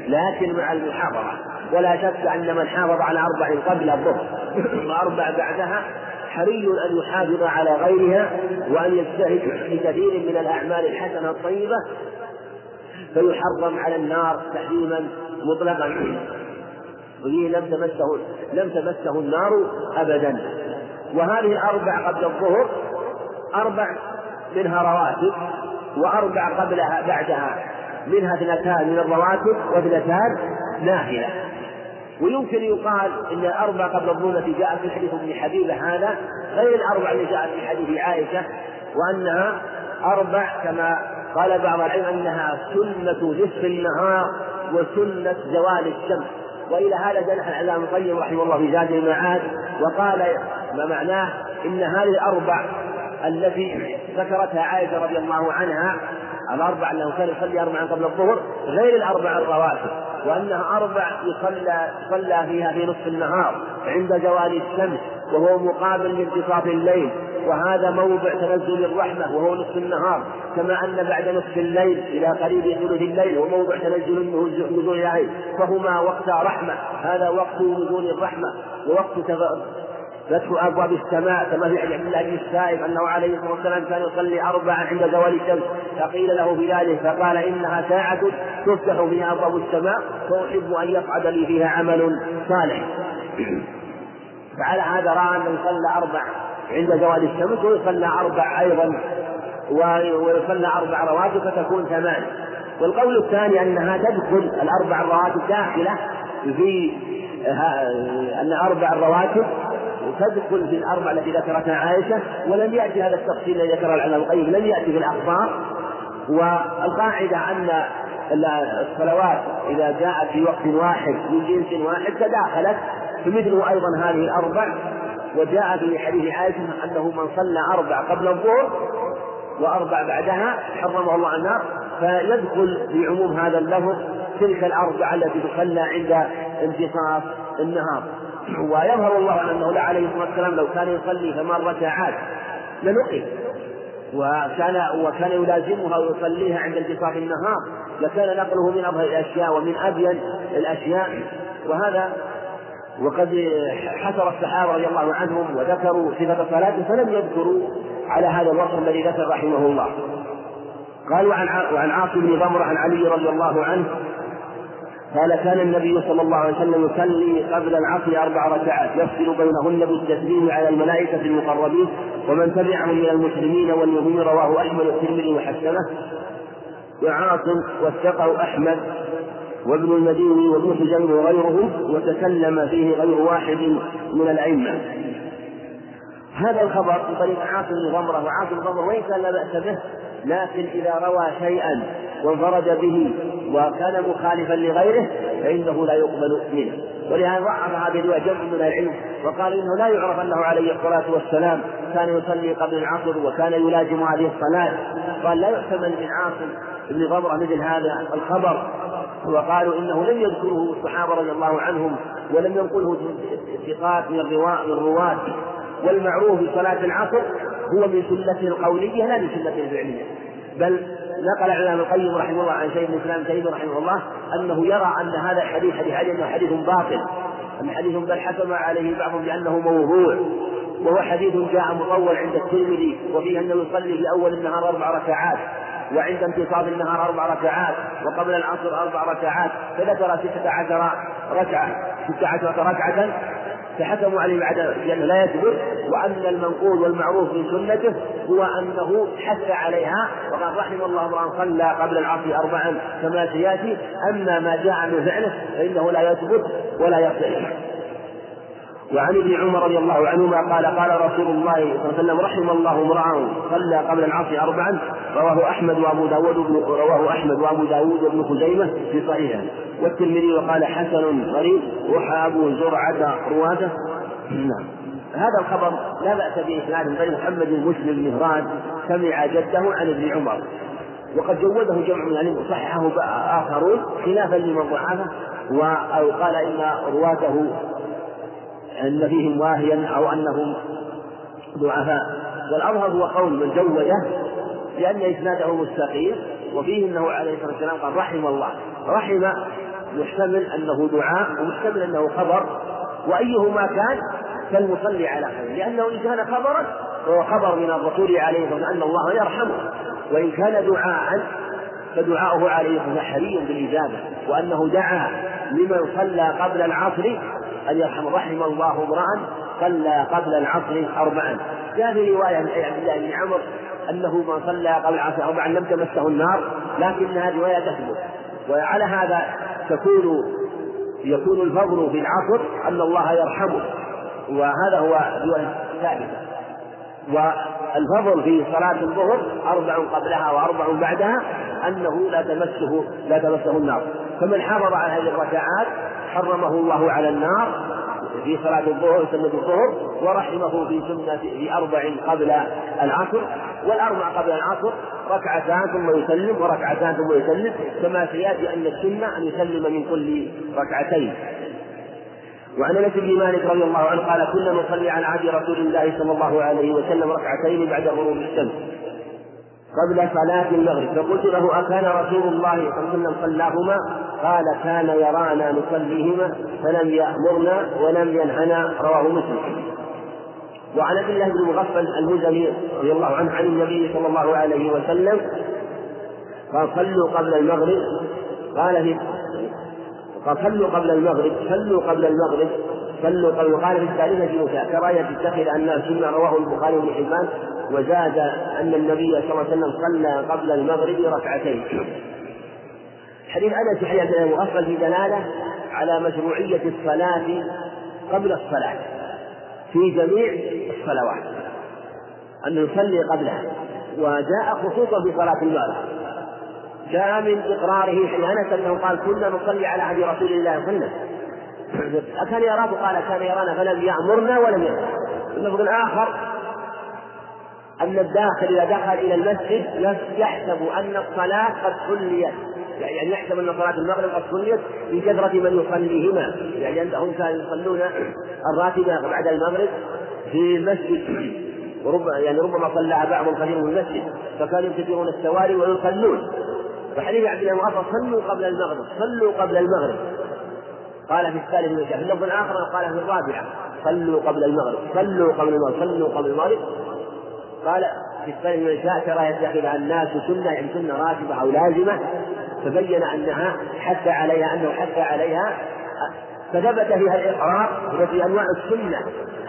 S1: لكن مع المحافظة ولا شك أن من حافظ على أربع قبل الظهر وأربع بعدها حري أن يحافظ على غيرها وأن يجتهد في كثير من الأعمال الحسنة الطيبة فيحرم على النار تحريما مطلقا. وفيه لم تمسه لم تمسه النار أبدا. وهذه الأربع قبل الظهر أربع منها رواتب وأربع قبلها بعدها منها اثنتان من الرواتب واثنتان نافلة. ويمكن يقال إن الأربع قبل الظهر التي جاءت في حديث ابن حبيبة هذا غير الأربع التي جاءت في حديث عائشة وأنها أربع كما قال بعض العلم أنها سنة نصف النهار وسنة زوال الشمس. وإلى هذا جنح العلامه القيم رحمه الله في زاد المعاد وقال ما معناه؟ إن هذه الأربع التي ذكرتها عائشة رضي الله عنها الأربع انه كان يصلي اربعا قبل الظهر غير الأربع الرواتب. وأنها أربع يصلى يصلى فيها في نصف النهار عند زوال الشمس وهو مقابل لانتصاف الليل. وهذا موضع تنزل الرحمة وهو نصف النهار. كما أن بعد نصف الليل إلى قريب ثلث الليل هو موضع تنزل نزول العين. فهما وقت رحمة. هذا وقت نزول الرحمة ووقت فتح أبواب السماء كما في عبد الله بن السائب أنه عليه الصلاة والسلام كان يصلي اربعا عند زوال الشمس فقيل له في ذلك فقال إنها ساعة تفتح فيها أبواب السماء فأحب أن يصعد لي فيها عمل صالح. *clears throat* فعلى هذا رأى أنه يصلى أربع عند زوال الشمس ويصلى أربع أيضا ويصلى أربع رواتب فتكون ثمان. والقول الثاني أنها تدخل الأربع الرواتب داخلة في أن أربع الرواتب تدخل في الأربع التي ذكرتها عائشة ولم يأتي هذا التفصيل الذي ذكره العلامة القيم لم يأتي في الأخبار. والقاعدة أن الصلوات إذا جاءت في وقت واحد من جنس واحد تداخلت فمثله أيضا هذه الأربع. وجاء في حديث عائشة أنه من صلى أربع قبل الظهر وأربع بعدها حرمه الله النار فيدخل في عموم هذا اللفظ تلك الأربعة التي تصلى عند انتصاف النهار. ويظهر الله انه لا عليه الصلاة والسلام لو كان يصلي ثمان ركعات لنقل. وكان وكان يلازمها ويصليها عند انتصاف النهار. لكان نقله من أظهر الأشياء ومن أبين الأشياء. وهذا وقد حسر الصحابة رضي الله عنهم وذكروا صفة صلاته فلم يذكروا على هذا الوصف الذي ذكر رحمه الله. قال وعن وعن عاصم بن ضمره عن علي رضي الله عنه قال كان النبي صلى الله عليه وسلم يصلي قبل العصر أربع ركعات يفصل بينهن بالتسليم على الملائكة المقربين ومن تبعهم من المسلمين واليهود رواه أحمد الترمذي وحسنه. وعاصم وثقه أحمد وابن المديني وابن حجر وغيرهم وتكلم فيه غير واحد من الأئمة. هذا الخبر في طريق عاصم بن ضمرة وعاصم بن ضمرة وإن كان لا بأس به لكن إذا روى شيئا وانفرد به وكان مخالفا لغيره فإنه لا يقبل منه. ولهذا ضعف هذه الرواية جمع من العلم وقال إنه لا يعرف أنه عليه الصلاة والسلام كان يصلي قبل العصر وكان يلازم هذه الصلاة. قال لا يحتمل من عاصم بن ضمرة مثل هذا الخبر. وقالوا إنه لم يذكره الصحابة رضي الله عنهم ولم ينقله الثقات من الرواة. والمعروف في صلاة العصر هو من سنته القولية لا من سنته الفعلية. بل نقل عن ابن القيم رحمه الله عن شيخ الإسلام تيمية رحمه الله أنه يرى أن هذا الحديث حديث علي انه حديث باطل. ان حديث بل حكم عليه بعضهم بأنه موضوع وهو حديث جاء مطول عند الترمذي وفيه انه يصلي في أول النهار أربع ركعات وعند انتصاب النهار أربع ركعات وقبل العصر أربع ركعات فذكر ستة عشر ركعة ستة عشرة ركعة فحكموا عليه بعد لأنه لا يثبت وأن المنقول والمعروف من سنته هو أنه حث عليها وقال رحم الله امرأ صلى قبل العصر أربعا كما سيأتي أما ما جاء من فعله فإنه لا يثبت ولا يصح. وعن ابن عمر رضي الله عنهما قال قال رسول الله صلى الله عليه وسلم رحم الله امرأ صلى قبل العصر أربعا رواه أحمد وأبو داود رواه أحمد وأبو داود وابن خزيمة في صحيحه. والترمذي وقال حسن غريب وحى أبو زرعة رواته. نعم. هذا الخبر لا بأس بإسناد غير محمد مسلم مهران سمع جده عن ابن عمر. وقد جوده جمع من العلم وصححه آخرون خلافا لمن ضعفه أو قال إن رواته أن فيهم واهيا أو أنهم ضعفاء. والأظهر هو قول من جوده لأن إسناده مستقيم وفيه أنه عليه الصلاة والسلام قال رحم الله. رحم محتمل أنه دعاء ومحتمل أنه خبر وأيهما كان فالمصلي على خير. لأنه إن كان خبرا فهو خبر من الرسول عليه الصلاة أن الله يرحمه. وإن كان دعاء فدعاؤه عليه الصلاة والسلام حري بالإجابة وأنه دعا لمن صلى قبل العصر أن يرحم رحم الله امرأ صلى قبل العصر أربعا. جاء في رواية عن عبد الله بن عمر أنه من صلى قبل العصر أربعا لم تمسه النار لكنها رواية تثبت. وعلى هذا تكون يكون الفضل في العصر أن الله يرحمه. وهذا هو رواية ثابتة. والفضل في صلاة الظهر أربع قبلها وأربع بعدها أنه لا تمسه لا تمسه النار. فمن حافظ على هذه الركعات حرمه الله على النار في صلاة الظهر سنة الظهر ورحمه في سنة في أربع قبل العصر والأربع قبل العصر ركعتان ثم يسلم وركعتان ثم يسلم كما سيأتي أن السنة أن يسلم من كل ركعتين. وعن انس بن مالك رضي الله عنه قال كنا نصلي على عهد رسول الله صلى الله عليه وسلم ركعتين بعد غروب الشمس قبل صلاة المغرب فقلت له أكان رسول الله صلى الله عليه وسلم صلاهما؟ قال كان يرانا نصليهما فلم يأمرنا ولم ينهنا رواه مسلم. وعن عبد الله بن مغفل المزني رضي الله عنه عن النبي صلى الله عليه وسلم قال صلوا قبل المغرب قال قال صلوا قبل المغرب صلوا قبل المغرب. صلوا قبل قال في الثالثة كراهية تتخذ الناس سنة رواه البخاري بن حبان وزاد أن النبي صلى الله عليه وسلم صلى قبل المغرب ركعتين حديث أنس في حديث مغفل في دلالة على مشروعية الصلاة قبل الصلاة في جميع الصلوات أن يصلي قبلها وجاء خصوصا في صلاة المغرب جاء من إقراره في أنس أنه قال كنا نصلي على عهد رسول الله صلى الله عليه وسلم. أكان يراه؟ قال كان يرانا فلم يأمرنا ولم يأمر اللفظ الآخر أن الداخل إذا دخل إلى المسجد يحسب أن الصلاة قد صليت. يعني يحسب أن صلاة المغرب قد صليت كثرة من يصليهما. يعني أنهم كانوا يصلون الراتبة بعد المغرب في المسجد. وربما يعني ربما صلىها بعض كثير من المسجد. فكانوا يكثرون السواري ويصلون. وحديث عبد الله بن صلوا قبل المغرب صلوا قبل المغرب. قال في الثالث من في اللفظ الآخر قال في الرابعة صلوا قبل المغرب صلوا قبل المغرب صلوا قبل المغرب. قال في الثاني من العشاء ترى يتخذها الناس سنة يعني سنة راتبة أو لازمة فبين أنها حتى عليها أنه حتى عليها فثبت فيها الإقرار وفي أنواع السنة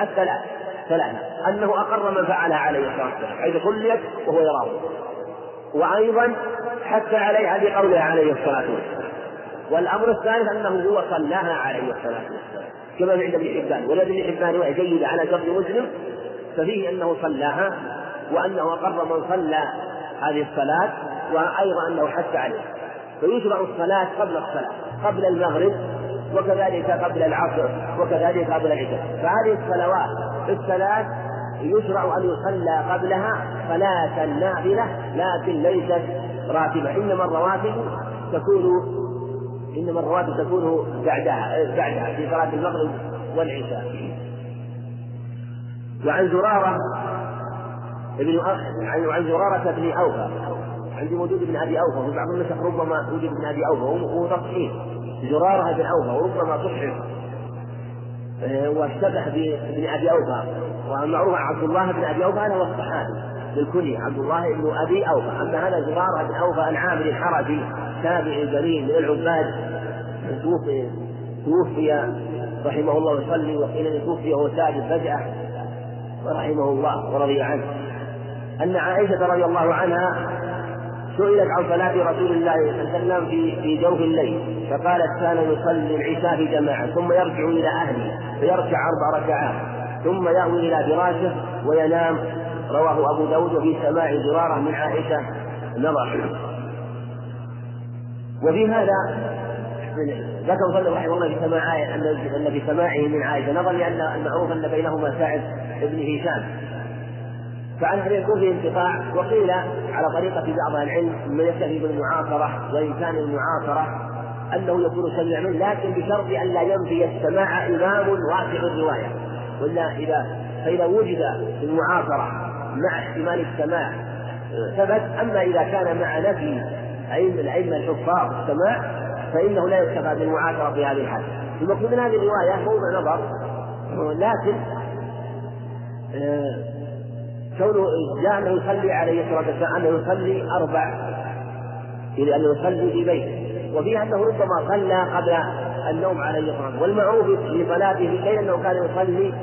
S1: الثلاث ثلاثة أنه أقر من فعلها عليه الصلاة والسلام حيث صليت وهو يراه وأيضا حتى عليها بقولها عليه الصلاة والسلام. والأمر الثالث أنه هو صلاها عليه الصلاة والسلام. كما عند ابن حبان. والذي ابن حبان رواية جيدة على شرط مسلم ففيه أنه صلاها وأنه أقر من صلى هذه الصلاة وأيضا أنه حث عليه. فيشرع الصلاة قبل الصلاة قبل المغرب وكذلك قبل العصر وكذلك قبل العشاء. فهذه الصلوات الثلاث يشرع أن يصلى قبلها صلاة نافلة لكن ليست راتبة. إنما الرواتب تكون إنما الرواتب تكون بعدها بعدها في صلاة المغرب والعشاء. وعن زرارة ابن عن زرارة بن أوفى. عندي وجود ابن أبي أوفى وفي بعض النسخ ربما وجود ابن أبي أوفى وهو تصحيح زرارة بن أوفى وربما صحح آه، واشتبه بابن أبي أوفى. والمعروف عبد الله بن أبي أوفى هذا هو الصحابي بالكنية عبد الله بن أبي أوفى. أما هذا زرارة بن أوفى العامري الحربي تابعي جليل من العباد توفي توفي رحمه الله ويصلي وقيل توفي وهو ساجد فجأة ورحمه الله ورضي عنه. أن عائشة رضي الله عنها سئلت عن صلاة رسول الله صلى الله عليه وسلم في في جوف الليل فقالت كان يصلي العشاء في جماعة ثم يرجع إلى أهله فيركع أربع ركعات. ثم يأوي إلى فراشه وينام. رواه أبو داود وفي سماع زرارة من عائشة نظر. وفي هذا ذكر صلى الله في سماع أن في سماعه من عائشة نظر لأن المعروف أن بينهما ساعد ابن هشام. فعن أن يكون فيه انقطاع وقيل على طريقة بعض العلم من يكتفي بالمعاصرة وإمكان المعاصرة أنه يكون سميع منه لكن بشرط أن لا ينفي السماع إمام واثق الرواية. وإلا إذا فإذا وجد في المعاصرة مع احتمال السماع ثبت. أما إذا كان مع نفي علم العلم الحفاظ السماع فإنه لا يكتفى بالمعاصرة في هذه الحالة. المقصود من هذه الرواية موضع نظر. لكن آه، كونه جاء أنه يصلي عليه الصلاة والسلام أنه يصلي أربع إذ أنه يصلي في بيته. وفيها أنه ربما صلى قبل النوم الصلاه والسلام والمعروف في صلاته الليل أنه كان يصلي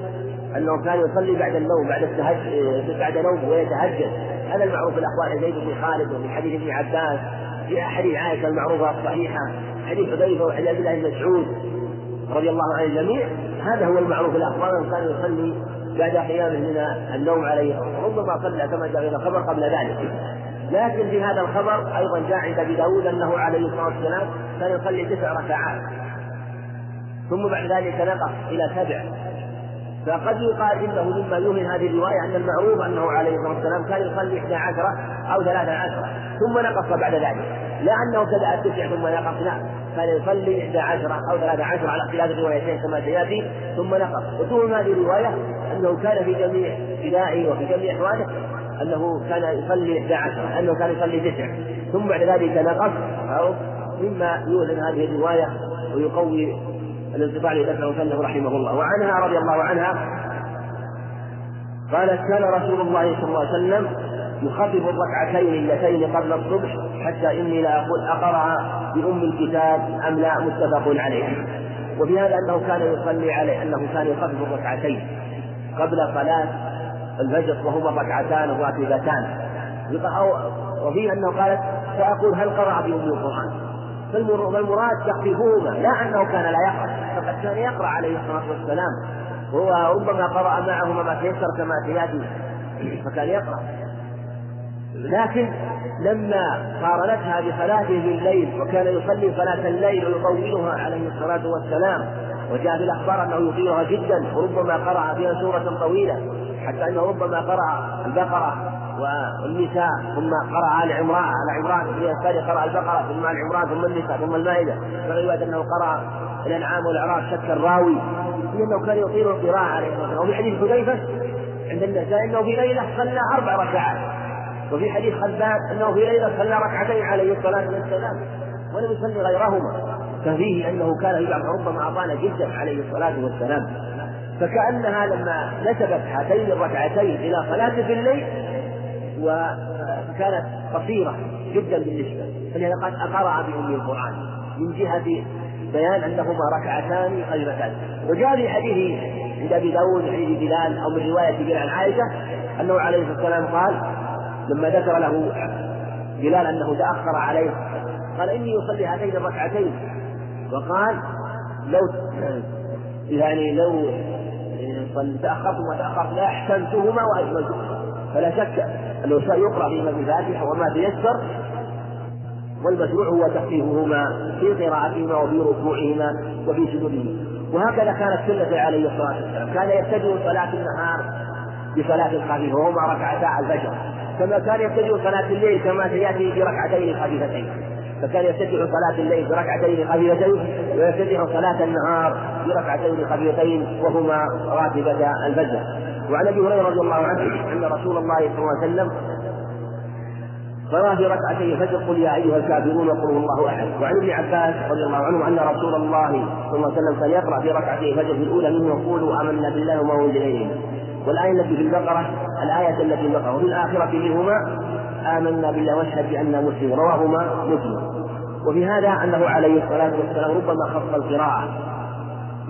S1: أنه كان يصلي بعد النوم بعد التهجد بعد نوم ويتهجد. هذا المعروف في الاخبار زيد بن خالد وفي حديث ابن عباس. في حديث عائشة المعروفة الصحيحة حديث حذيفة وحديث عبد الله بن مسعود رضي الله عن الجميع هذا هو المعروف في الاخبار أنه كان يصلي بعد قيامه من النوم عليه. ربما صلى كما جاء في الخبر قبل ذلك. لكن في هذا الخبر أيضا جاء عند أبي داود أنه عليه الصلاة والسلام كان يصلي تسع ركعات. ثم بعد ذلك نقص إلى سبع فقد يقال إنه مما يوهم هذه الرواية أن المعروف أنه عليه الصلاة والسلام كان يصلي إحدى عشره أو ثلاثة عشرة ثم نقص بعد ذلك. لا أنه ابتدأ التسع ثم نقص لا. كان يصلي إحدى عشره أو ثلاثة عشرة على اختلاف الروايتين كما سيأتي ثم نقص. وتوهم هذه الرواية أنه كان في جميع ابتدائه وفي جميع أحواله أنه كان يصلي إحدى عشره أنه كان يصلي تسع. ثم بعد ذلك نقص أو مما يوهم هذه الرواية ويقوي الانقطاع لذكره مسلم رحمه الله. وعنها رضي الله عنها قالت كان رسول الله صلى الله عليه وسلم يخفف الركعتين اللتين قبل الصبح حتى إني لا أقول أقرأ بأم الكتاب أم لا متفق عليه. وفي هذا أنه كان يصلي عليه أنه كان يخفف الركعتين قبل صلاة الفجر وهما ركعتان راتبتان. وفيه أنه قالت فاقول هل قرأ بأم القرآن؟ فالمراد تخفيفهما لا أنه كان لا يقرأ فقد كان يقرأ عليه الصلاة والسلام. هو ربما قرأ معهما ما تيسر كما سياتي فكان يقرأ. لكن لما قارنتها بصلاته بالليل وكان يصلي صلاة الليل ويطولها عليه الصلاة والسلام وجاء في الأخبار أنه يطيلها جدا وربما قرأ فيها سورة طويلة حتى أنه ربما قرأ البقرة. والنساء ثم قرأ آل عمران آل عمران في الثاني قرأ البقرة ثم آل عمران ثم النساء ثم المائدة. في أنه قرأ الأنعام والأعراف شك الراوي. أنه كان يطيل القراءة عليه الصلاة وفي حديث حذيفة عند النساء أنه في ليلة صلى أربع ركعات. وفي حديث خباب أنه في ليلة صلى ركعتين عليه الصلاة والسلام. ولم يصلي غيرهما. ففيه أنه كان يجعل ربما أطال جدا عليه الصلاة والسلام. فكأنها لما نسبت هاتين الركعتين إلى صلاة في الليل وكانت قصيرة جدا بالنسبة فلهذا قد قرأ بأم القرآن من جهة بيان أنهما ركعتان خفيفتان وجاء في حديث عند أبي داود حديث بلال أو من رواية بلال عن عائشة أنه عليه الصلاة والسلام قال لما ذكر له بلال أنه تأخر عليه قال إني أصلي هاتين الركعتين وقال لو يعني لو تأخرت وما تأخرت لأحسنتهما وأجملتهما فلا شك أنه سيقرأ فيهما بالفاتحة وما تيسر والمشروع هو تخفيفهما في قراءتهما وفي ركوعهما وفي سجودهما. وهكذا كانت سنة عليه الصلاة والسلام. كان يبتدئ صلاة النهار بصلاة خفيفة وهما ركعتا الفجر كما كان يبتدئ صلاة الليل كما سيأتي بركعتين خفيفتين. فكان يفتتح صلاة الليل بركعتين خفيفتين ويفتتح صلاة النهار بركعتين خفيفتين وهما راتبة الفجر. وعن أبي هريرة رضي الله عنه أن رسول الله صلى الله عليه وسلم قرأ في ركعتي الفجر قل يا أيها الكافرون قل الله أحد. وعن ابن عباس رضي الله عنه أن رسول الله صلى الله عليه وسلم كان يقرأ في ركعتي الفجر في الأولى منه يقول آمنا بالله وما أنزل إلينا. والآية التي في البقرة الآية التي في البقرة. وفي الآخرة منهما آمنا بالله واشهد بأننا مسلم رواهما مسلم. وفي هذا أنه عليه الصلاة والسلام ربما خص القراءة.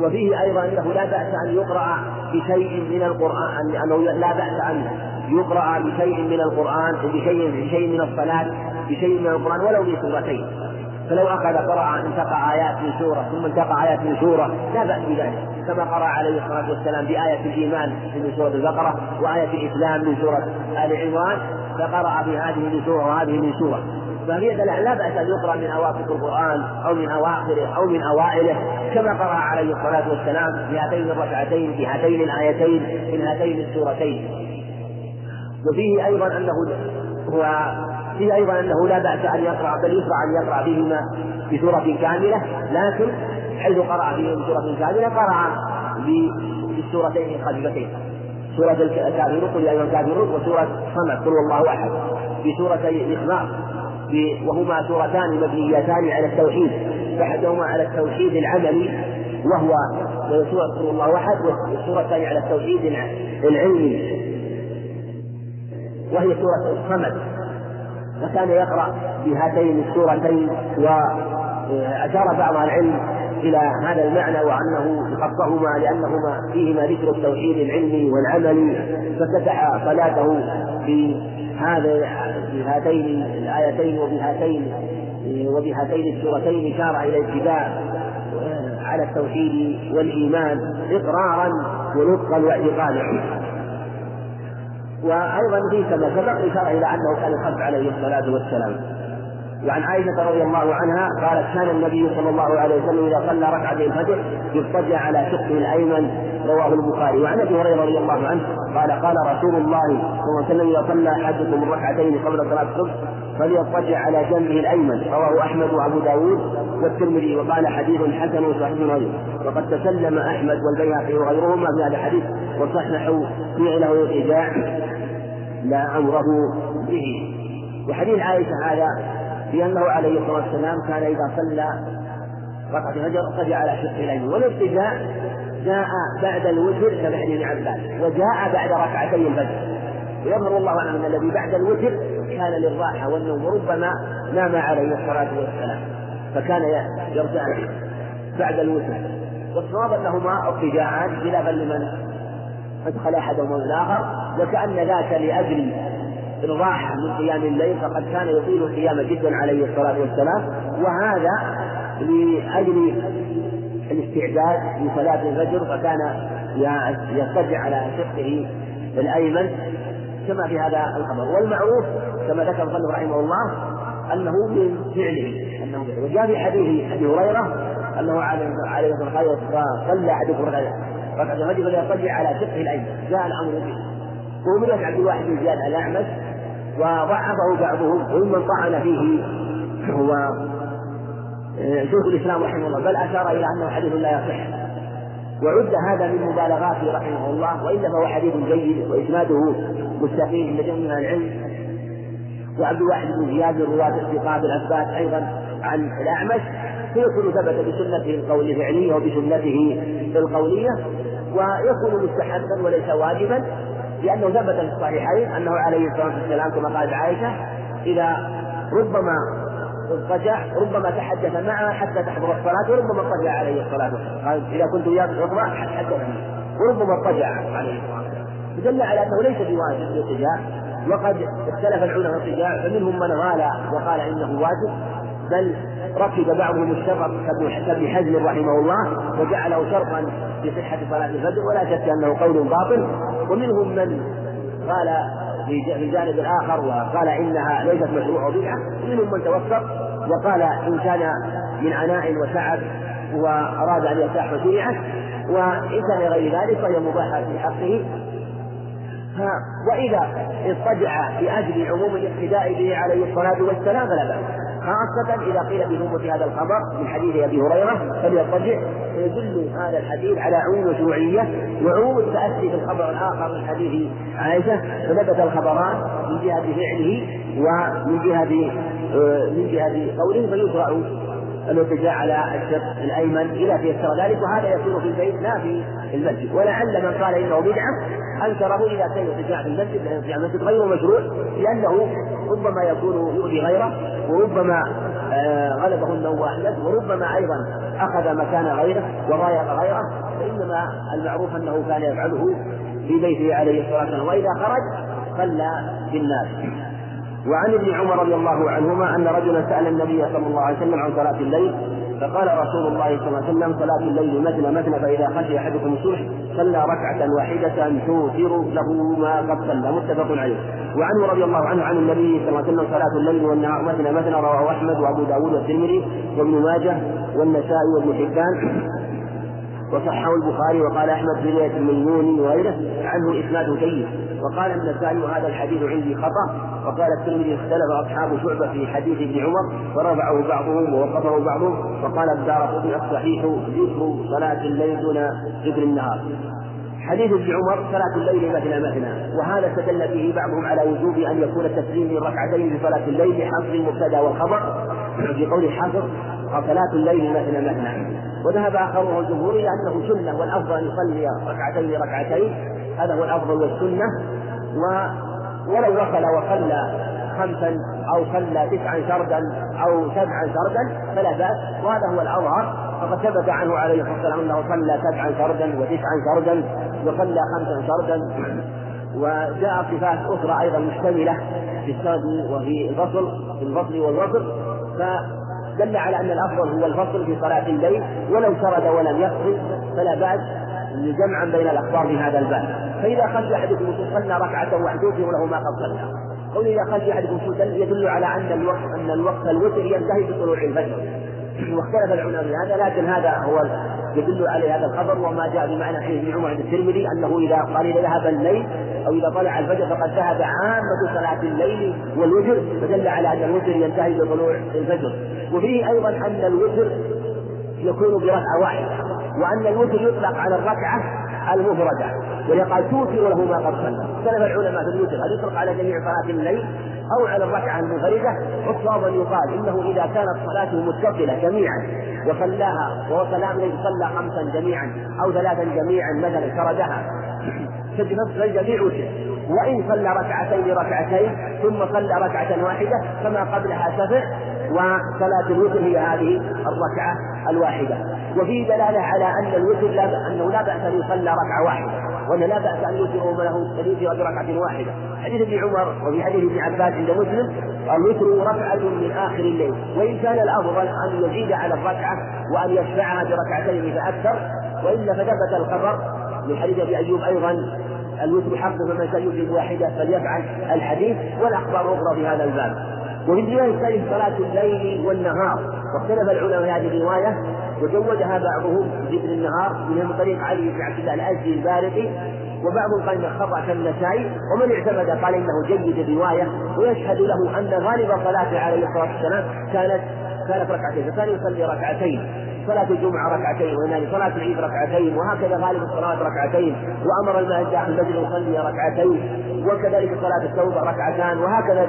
S1: وفيه أيضا أنه لا بأس أن يقرأ بشيء من القرآن أنه لا بأس أن يقرأ بشيء من القرآن بشيء بشيء من الصلاة بشيء من القرآن ولو بسورتين. فلو أخذ قرأ انتقى آيات من سورة ثم انتقى آيات من سورة لا بأس بذلك. كما قرأ عليه الصلاة والسلام بآية الإيمان من سورة البقرة وآية الإسلام من سورة آل عمران فقرأ بهذه من سورة وهذه من سورة. فهي لا بأس أن يقرأ من أواسط القرآن أو من أواخره أو من أوائله كما قرأ عليه الصلاة والسلام بهاتين الركعتين بهاتين الآيتين من هاتين السورتين. وفيه أيضا أنه هو فيه أيضا أنه لا بأس أن يقرأ بل يشرع أن يقرأ بهما بسورة كاملة لكن حيث قرأ بهما بسورة كاملة قرأ بالسورتين الخفيفتين. سورة الكافرون قل يا أيها الكافرون وسورة صمد قل الله أحد. بسورتي الإخلاص وهما سورتان مبنيتان على التوحيد. أحدهما على التوحيد العملي وهو سورة الله احد والسورة الثانية على التوحيد العلمي. وهي سورة الصمد. وكان يقرأ بهاتين السورتين وأشار بعض العلم إلى هذا المعنى وأنه خصهما لأنهما فيهما ذكر التوحيد العلمي والعملي ففتح صلاته بهذا بهاتين الآيتين وبهاتين وبهاتين السورتين إشارة إلى الاتباع على التوحيد والإيمان إقرارا ونطقا واعتقادا وأيضا في كما سبق إشارة إلى أنه كان يخف عليه الصلاة والسلام. وعن عائشة رضي الله عنها قالت كان النبي صلى الله عليه وسلم إذا صلى ركعتي الفجر يضطجع على شقه الأيمن رواه البخاري. وعن أبي هريرة رضي الله عنه قال قال رسول الله صلى الله عليه وسلم إذا صلى أحدكم الركعتين قبل صلاة الصبح فليضطجع على جنبه الأيمن. رواه أحمد وأبو داود والترمذي وقال حديث حسن صحيح غيره. وقد تسلم أحمد والبيهقي وغيرهما في هذا الحديث وصححوا فعله الإجاع لا أمره به. وحديث عائشة هذا لأنه عليه الصلاة والسلام كان إذا صلى ركعة الفجر قد على شق الأيمن والابتداء جاء بعد الوتر كما ابن عباس. وجاء بعد ركعتي الفجر. ويظهر الله أعلم أن الذي بعد الوتر كان للراحة والنوم وربما نام عليه الصلاة والسلام. فكان يرجع بعد الوتر. والصواب أنهما ارتجاعان خلافا لمن أدخل أحدهما الآخر وكأن ذاك لأجل الراحة من قيام الليل فقد كان يطيل القيام جدا عليه الصلاة والسلام. وهذا لأجل الاستعداد لصلاة الفجر فكان يضطجع على شقه الأيمن كما في هذا الخبر. والمعروف كما ذكر المصنف رحمه الله أنه من فعله أنه وجاء في حديث أبي هريرة أنه عليه الصلاة والسلام صلى أحدكم ركعة الفجر فليضطجع على شقه الأيمن. جاء الأمر به. ومن عبد الواحد بن زياد الأعمش وضعفه بعضهم وممن طعن فيه هو آه، شيخ الإسلام رحمه الله بل أشار إلى أنه حديث لا يصح. وعد هذا من مبالغاته رحمه الله والا فهو حديث جيد وإسناده مستقيم عند جميع من العلم. وعبد الواحد بن زياد من رواة الثقات الأثبات أيضا عن الأعمش فيكون ثبت بسنته القول الفعلية وبسنته القولية ويكون مستحبا وليس واجبا. لأنه ثبت في الصحيحين أنه عليه الصلاة والسلام كما قالت عائشة إذا ربما اضطجع ربما تحدث معها حتى تحضر الصلاة وربما اضطجع عليه الصلاة قال إذا كنت وياك اضطجع حدثني وربما اضطجع عليه الصلاة والسلام. دل على أنه ليس بواجب الاضطجاع وقد اختلف العلماء في فمنهم من غال وقال إنه واجب بل ركب بعضهم الشرط كابن حزم رحمه الله وجعله شرطا في صحة صلاة الفجر ولا شك أنه قول باطل. ومنهم من قال في جانب آخر وقال إنها ليست مشروعة بدعة ومنهم من توسط وقال إن كان من عناء وتعب وأراد أن يرتاح فشرعت وإن كان غير ذلك فهي مباحة في حقه. وإذا اضطجع لأجل عموم الاقتداء به عليه الصلاة والسلام فلا بأس. خاصة إذا قيل بثبوت هذا الخبر من حديث أبي هريرة فليضطجع فيدل هذا الحديث على عموم مشروعية وعموم التأسي في الخبر الآخر من حديث عائشة فثبت الخبران من جهة فعله ومن جهة من جهة قوله فيشرع الاتجاه على الشق الأيمن إذا تيسر ذلك وهذا يكون في البيت لا في المسجد. ولعل من قال إنه بدعة أنكره إذا كان الاتجاه في المسجد الاتجاه في المسجد غير مشروع لأنه ربما يكون يؤذي غيره وربما آه، غلبه النوم احمد وربما أيضا أخذ مكان غيره وضايق غيره. فإنما المعروف أنه كان يفعله في بيته عليه الصلاة والسلام وإذا خرج صلى بالناس. وعن ابن عمر رضي الله عنهما أن رجلا سأل النبي صلى الله عليه وسلم عن صلاة الليل فقال رسول الله صلى الله عليه وسلم صلاة الليل مثنى مثنى فإذا خشي أحدكم الصبح صلى ركعة واحدة توتر له ما قد صلى. متفق عليه. وعنه رضي الله عنه عن النبي صلى الله عليه وسلم صلاة الليل والنهار مثنى مثنى رواه أحمد وأبو داود والترمذي وابن ماجه والنسائي وابن حبان. وصححه البخاري وقال أحمد في روايه الميموني وغيره عنه إسناده جيد. وقال النسائي هذا الحديث عندي خطأ. وقال الترمذي اختلف أصحاب شعبة في حديث ابن عمر فرفعه بعضهم ووقفه بعضهم وقال الدار الصحيح ذكر صلاة الليل دون ذكر النهار. حديث ابن عمر صلاة الليل مثنى مثنى وهذا استدل به بعضهم على وجوب أن يكون التسليم من ركعتين في صلاة الليل بحصر المبتدأ والخبر في قول حصر صلاة الليل مثنى مثنى وذهب آخرون الجمهور إلى أنه سنة والأفضل أن يصلي ركعتين ركعتين هذا هو الأفضل والسنة. و ولو وصل وصلى خمسا أو صلى تسعا شردا أو سبعا شردا فلا بأس. وهذا هو الأظهر. فقد ثبت عنه عليه الصلاة والسلام أنه صلى سبعا شردا وتسعا شردا وصلى خمسا شردا. وجاء صفات أخرى أيضا مشتملة في السرد وفي الفصل في الفصل والوصل دل على أن الأفضل هو الفصل في صلاة الليل ولو سرد ولم يفصل فلا بأس جمعا بين الأخبار في هذا الباب. فإذا خشي أحدكم صلى ركعة واحدة له ما قد صلى. قول إذا خشي أحدكم يدل على أن الوقت أن الوقت الوتر ينتهي بطلوع الفجر. واختلف العلماء في هذا لكن هذا هو يدل عليه هذا الخبر وما جاء بمعنى حديث ابن عمر عند الترمذي أنه إذا قال إذا ذهب الليل أو إذا طلع الفجر فقد ذهب عامة صلاة الليل والوتر فدل على أن الوتر ينتهي بطلوع الفجر. وفيه أيضا أن الوتر يكون بركعه واحدة وأن الوتر يطلق على الركعه المفردة ولقد توتر له ما قد صلى. اختلف العلماء في الوتر هل يطلق على جميع صلاة الليل أو على الركعة المنفردة؟ والصواب أن يقال إنه إذا كانت صلاته متصلة جميعا وصلاها وهو سلام صلى خمسا جميعا أو ثلاثا جميعا مثلا سردها فبنصف الجميع وتر. وإن صلى ركعتين ركعتين ثم صلى ركعة واحدة فما قبلها سبع وصلاة الوتر هي هذه الركعة الواحدة. وفيه دلالة على أن الوتر لا أنه لا بأس أن يصلى ركعة واحدة وأن لا بأس أن يوتر له أن يوتر بركعة واحدة. حديث ابن عمر وفي حديث ابن عباس عند مسلم الوتر ركعة من آخر الليل. وإن كان الأفضل أن يزيد على الركعة وأن يشفعها بركعتين فأكثر وإلا فثبت الخبر. من حديث أبي أيوب أيضا الوتر حق فمن كان يوتر بواحدة فليفعل الحديث والأخبار الأخرى في هذا الباب. الرواية الثانية صلاة الليل والنهار. واختلف العلماء هذه الرواية وزودها بعضهم بذكر النهار من طريق علي بن عبد الله الأزدي البارقي وبعضهم قال انه خطأ كالنسائي ومن اعتمد قال إنه جيد الرواية ويشهد له أن غالب صلاته عليه الصلاة والسلام كانت كانت ركعتين فكان يصلي ركعتين صلاة الجمعة ركعتين وهنالك صلاة العيد ركعتين وهكذا غالب الصلاة ركعتين وأمر المسجد داخل المسجد يصلي ركعتين وكذلك صلاة التوبة ركعتان وهكذا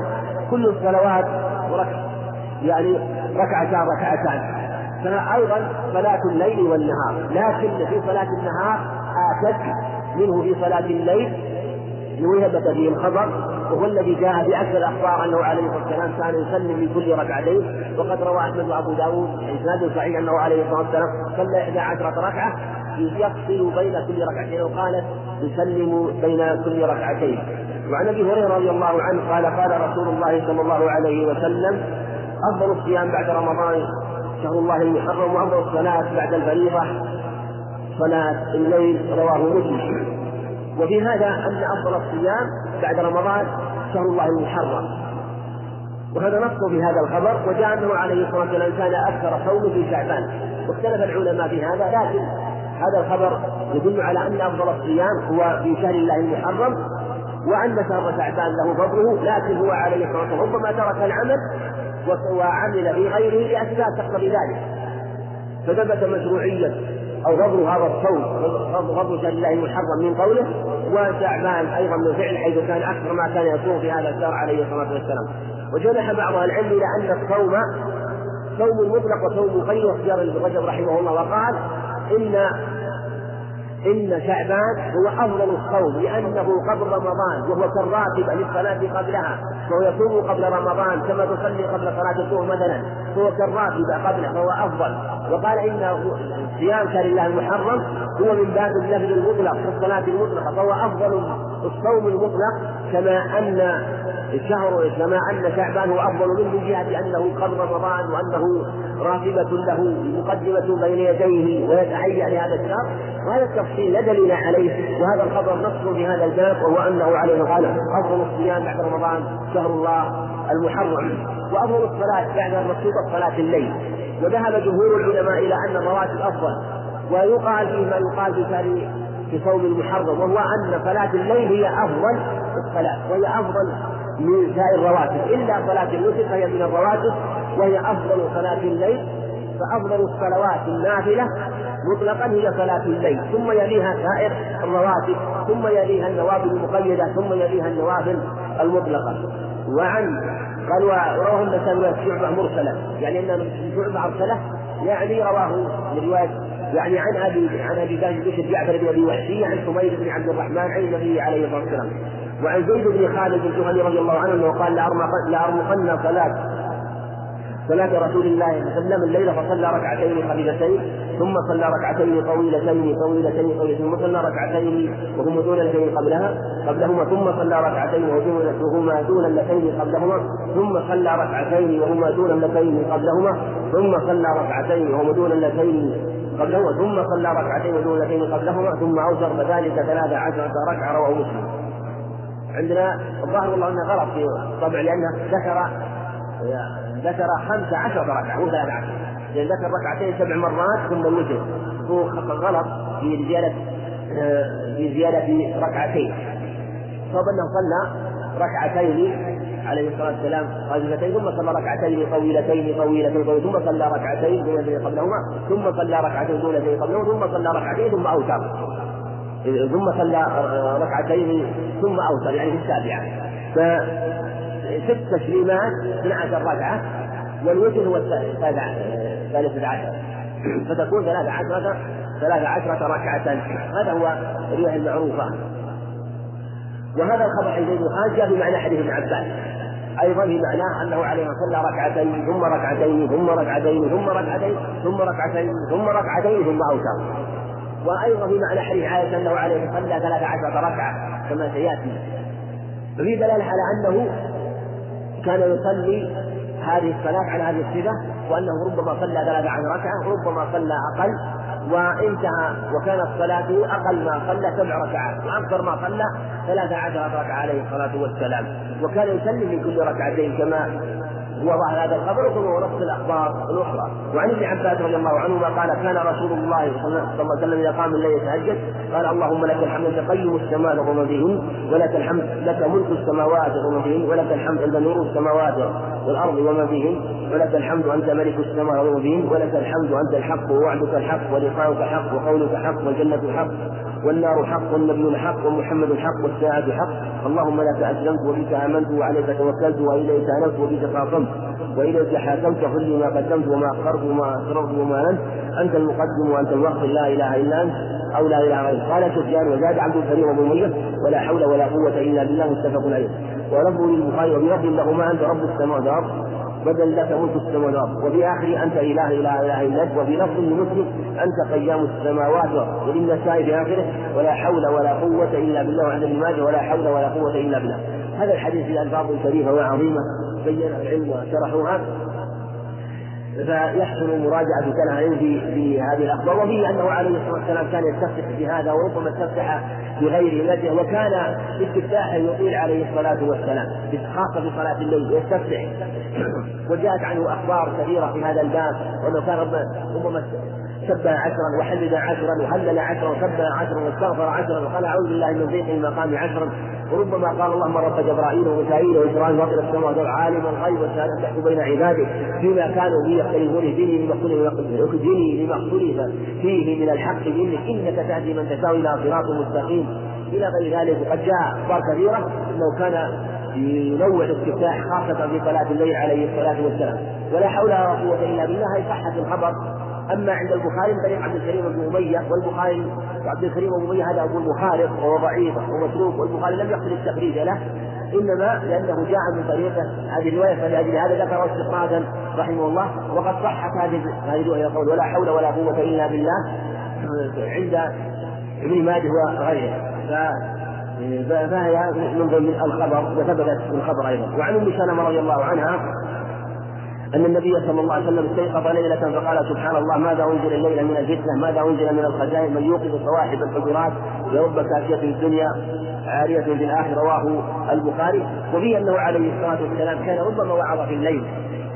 S1: كل الصلوات ركع يعني ركعتان ركعتان فأيضا صلاة الليل والنهار. لكن في صلاة النهار آتت منه في صلاة الليل وثبت فيه الخبر وهو الذي جاء في أكثر الأخبار أنه عليه الصلاة والسلام كان يسلم من كل ركعتين وقد روى أحمد وأبو داود إسناد صحيح أنه عليه الصلاة والسلام صلى إحدى عشرة ركعة يفصل بين كل ركعتين وقالت يسلم بين كل ركعتين. وعن أبي هريرة رضي الله عنه قال قال رسول الله صلى الله عليه وسلم أفضل الصيام بعد رمضان شهر الله المحرم وأفضل الصلاة بعد الفريضة صلاة الليل رواه مسلم. وفي هذا أن أفضل الصيام بعد رمضان شهر الله المحرم. وهذا نص في هذا الخبر وجاء أنه عليه الصلاة والسلام كان أكثر صوم في شعبان. واختلف العلماء في هذا لكن هذا الخبر يدل على أن أفضل الصيام هو في شهر الله المحرم وان شهر شعبان له فضله لكن هو عليه الصلاة والسلام ربما ترك العمل وعمل في غيره لأسباب تقتضي ذلك. فثبت مشروعية أو فضل هذا الصوم فضل شهر الله المحرم من قوله وشعبان أيضا من فعل حيث كان أكثر ما كان يصوم في هذا الشهر عليه الصلاة والسلام. وجنح بعض العلم إلى أن الصوم صوم مطلق وصوم مقيد واختيار ابن رجب رحمه الله وقال إن إن شعبان هو أفضل الصوم لأنه قبل رمضان وهو كالراتب للصلاة قبلها فهو يصوم قبل رمضان كما تصلي قبل صلاة الظهر مثلا فهو كالراتب قبله فهو أفضل. وقال إن صيام شهر الله المحرم هو من باب اللفظ المطلق في الصلاة المطلقة فهو أفضل الصوم المطلق كما أن الشهر كما أن شعبان هو أفضل منه من جهة أنه قبل رمضان وأنه راتبة له مقدمة بين يديه ويتهيأ لهذا الشهر. وهذا التفصيل لا دليل عليه وهذا الخبر نص في هذا الباب وهو أنه عليه قال أفضل الصيام بعد رمضان شهر الله المحرم وأفضل الصلاة بعد المقصودة صلاة الليل. وذهب جمهور العلماء إلى أن الرواتب أفضل ويقال فيه ما يقال في في صوم المحرم وهو أن صلاة الليل هي أفضل الصلاة وهي أفضل من سائر الرواتب. إلا صلاة الوتر فهي من الرواتب وهي أفضل صلاة الليل. فأفضل الصلوات النافلة مطلقا هي صلاة الليل. ثم يليها سائر الرواتب ثم يليها النوافل المقيدة ثم يليها النوافل المطلقة. وعن قال ورواه النسائي شعبة مرسلة يعني أن شعبة أرسله يعني رواه من رواية يعني عن أبي عن أبي بكر جعفر بن أبي وحشي عن حميد بن عبد الرحمن عن النبي عليه الصلاة والسلام. وعن زيد بن خالد الجهني رضي الله عنه أنه قال لارمقن صلاه صلاة رسول الله صلى الله عليه وسلم الليلة فصلى ركعتين خفيفتين ثم صلى ركعتين طويلتين طويلتين طويلتين ثم صلى ركعتين وهما دون اللتين قبلها قبلهما ثم صلى ركعتين وهما دون اللتين قبلهما ثم صلى ركعتين وهما دون اللتين قبلهما ثم صلى ركعتين وهما دون قبلهما ثم صلى ركعتين ودون اللتين قبلهما ثم أوتر بذلك ثلاث عشرة ركعة رواه مسلم. عندنا الظاهر والله إنه غلط في طبع لأنه ذكر ذكر خمس عشر ركعة مو ثلاث عشر لأن ذكر ركعتين سبع مرات ثم الوتر هو غلط في زيادة في زيادة ركعتين. صوب أنه صلى ركعتين عليه الصلاة والسلام خفيفتين ثم صلى ركعتين طويلتين طويلتين طويلتين ثم صلى ركعتين دون قبلهما ثم صلى ركعتين دون قبلهما ثم صلى ركعتين ثم أوتر. ثم صلى ركعتين ثم أوتر يعني في السابعة. ست تسليمات 12 ركعة والوتر هو الثالثة عشر. فتكون ثلاثة عشرة ثلاثة عشرة ركعة. هذا هو الرواية المعروفة. وهذا الخبر عند ابن خالد جاء بمعنى حديث ابن عباس. أيضا في معناه أنه عليه صلى ركعتين ثم ركعتين ثم ركعتين ثم ركعتين ثم ركعتين ثم ركعتين ثم أوتر. وأيضا في معنى حديث عائشة أنه عليه صلى ثلاث عشرة ركعة كما سيأتي. وفي دلالة على أنه كان يصلي هذه الصلاة على هذه الصفة وأنه ربما صلى ثلاث عشر ركعة وربما صلى أقل. وانتهى وكانت صلاته أقل ما صلى سبع ركعات وأكثر ما صلى ثلاث عشر ركعة عليه الصلاة والسلام. وكان يسلم من كل ركعتين كما ظاهر هذا الخبر وهو نص الأخبار الأخرى. وعن ابن عباس رضي الله عنهما قال كان رسول الله صلى الله عليه وسلم إذا قام الليل يتهجد قال اللهم لك الحمد انت قيم السماء وما فيهن ولك الحمد لك ملك السماوات وما فيهن ولك الحمد انت نور السماوات والأرض وما فيهن ولك الحمد انت ملك السماء وما فيهن ولك الحمد انت الحق ووعدك الحق ولقاؤك حق وقولك حق والجنه حق والنار حق والنبي حق ومحمد حق والساعة حق. اللهم لك أسلمت وبك آمنت وعليك توكلت وإليك أنبت وبك خاصمت وإذا حاكمت. فل ما قدمت وما أخرت وما أسررت وما لم أنت المقدم وأنت المؤخر لا إله إلا أنت أو لا إله غيرك. قال سفيان وزاد عبد الكريم وابن أمية ولا حول ولا قوة إلا بالله متفق عليه. ولفظ للبخاري وبلفظ لهما أنت رب السماوات والأرض. بدل لك ملك السماوات. والارض وفي آخره أنت إله لا إله إلا أنت. وفي لفظ لمسلم أنت قيام السماوات وللنساء في آخره. ولا حول ولا قوة إلا بالله وعند ابن ولا حول ولا قوة إلا بالله. هذا الحديث في ألفاظ شريفة وعظيمة بينها العلم وشرحوها فيحسن مراجعة كلام العلم في هذه الأخبار. وفيه أنه عليه الصلاة والسلام كان يستفتح بهذا وربما استفتح بغير مده وكان استفتاحا يطيل عليه الصلاة والسلام خاصة في صلاة الليل يستفتح. وجاءت عنه أخبار كثيرة في هذا الباب وأنه كان ربما سبح عشرا وحمد عشرا وهلل عشرا وسبح عشرا واستغفر عشرا وقال أعوذ بالله من ضيق المقام عشرا وربما قال اللهم رب جبرائيل وميكائيل وإسرائيل فاطر السماوات عالم الغيب والشهادة تحكم بين عبادك فيما كانوا به يختلفون اهدني لما اختلف فيه من الحق بانك إنك تهدي من تشاء إلى صراط مستقيم. إلى غير ذلك وقد جاء أخبار كثيرة إنه كان ينوع الاستفتاح خاصة في صلاة الليل عليه الصلاة والسلام. ولا حول ولا قوة إلا بالله هي صحة الخبر أما عند البخاري من طريق عبد الكريم بن أمية والبخاري وعبد الكريم بن أمية هذا أبو مخالف وهو ضعيف ومتروك والبخاري لم يقصد التخريج له إنما لأنه جاء من طريقة هذه الرواية فلأجل هذا ذكر استطرادا رحمه الله وقد صحت هذه هذه الرواية يقول ولا حول ولا قوة إلا بالله عند ابن ماجه وغيره. فهي من ضمن الخبر وثبتت في الخبر أيضا. وعن أم سلمة رضي الله عنها أن النبي صلى الله عليه وسلم استيقظ ليلة فقال سبحان الله ماذا أنزل الليلة من الفتنة؟ ماذا أنزل من الخزائن؟ من يوقظ صواحب الحجرات يرب كافية في الدنيا عارية في الآخرة. رواه البخاري. وفي أنه عليه الصلاة والسلام كان ربما وعظ في الليل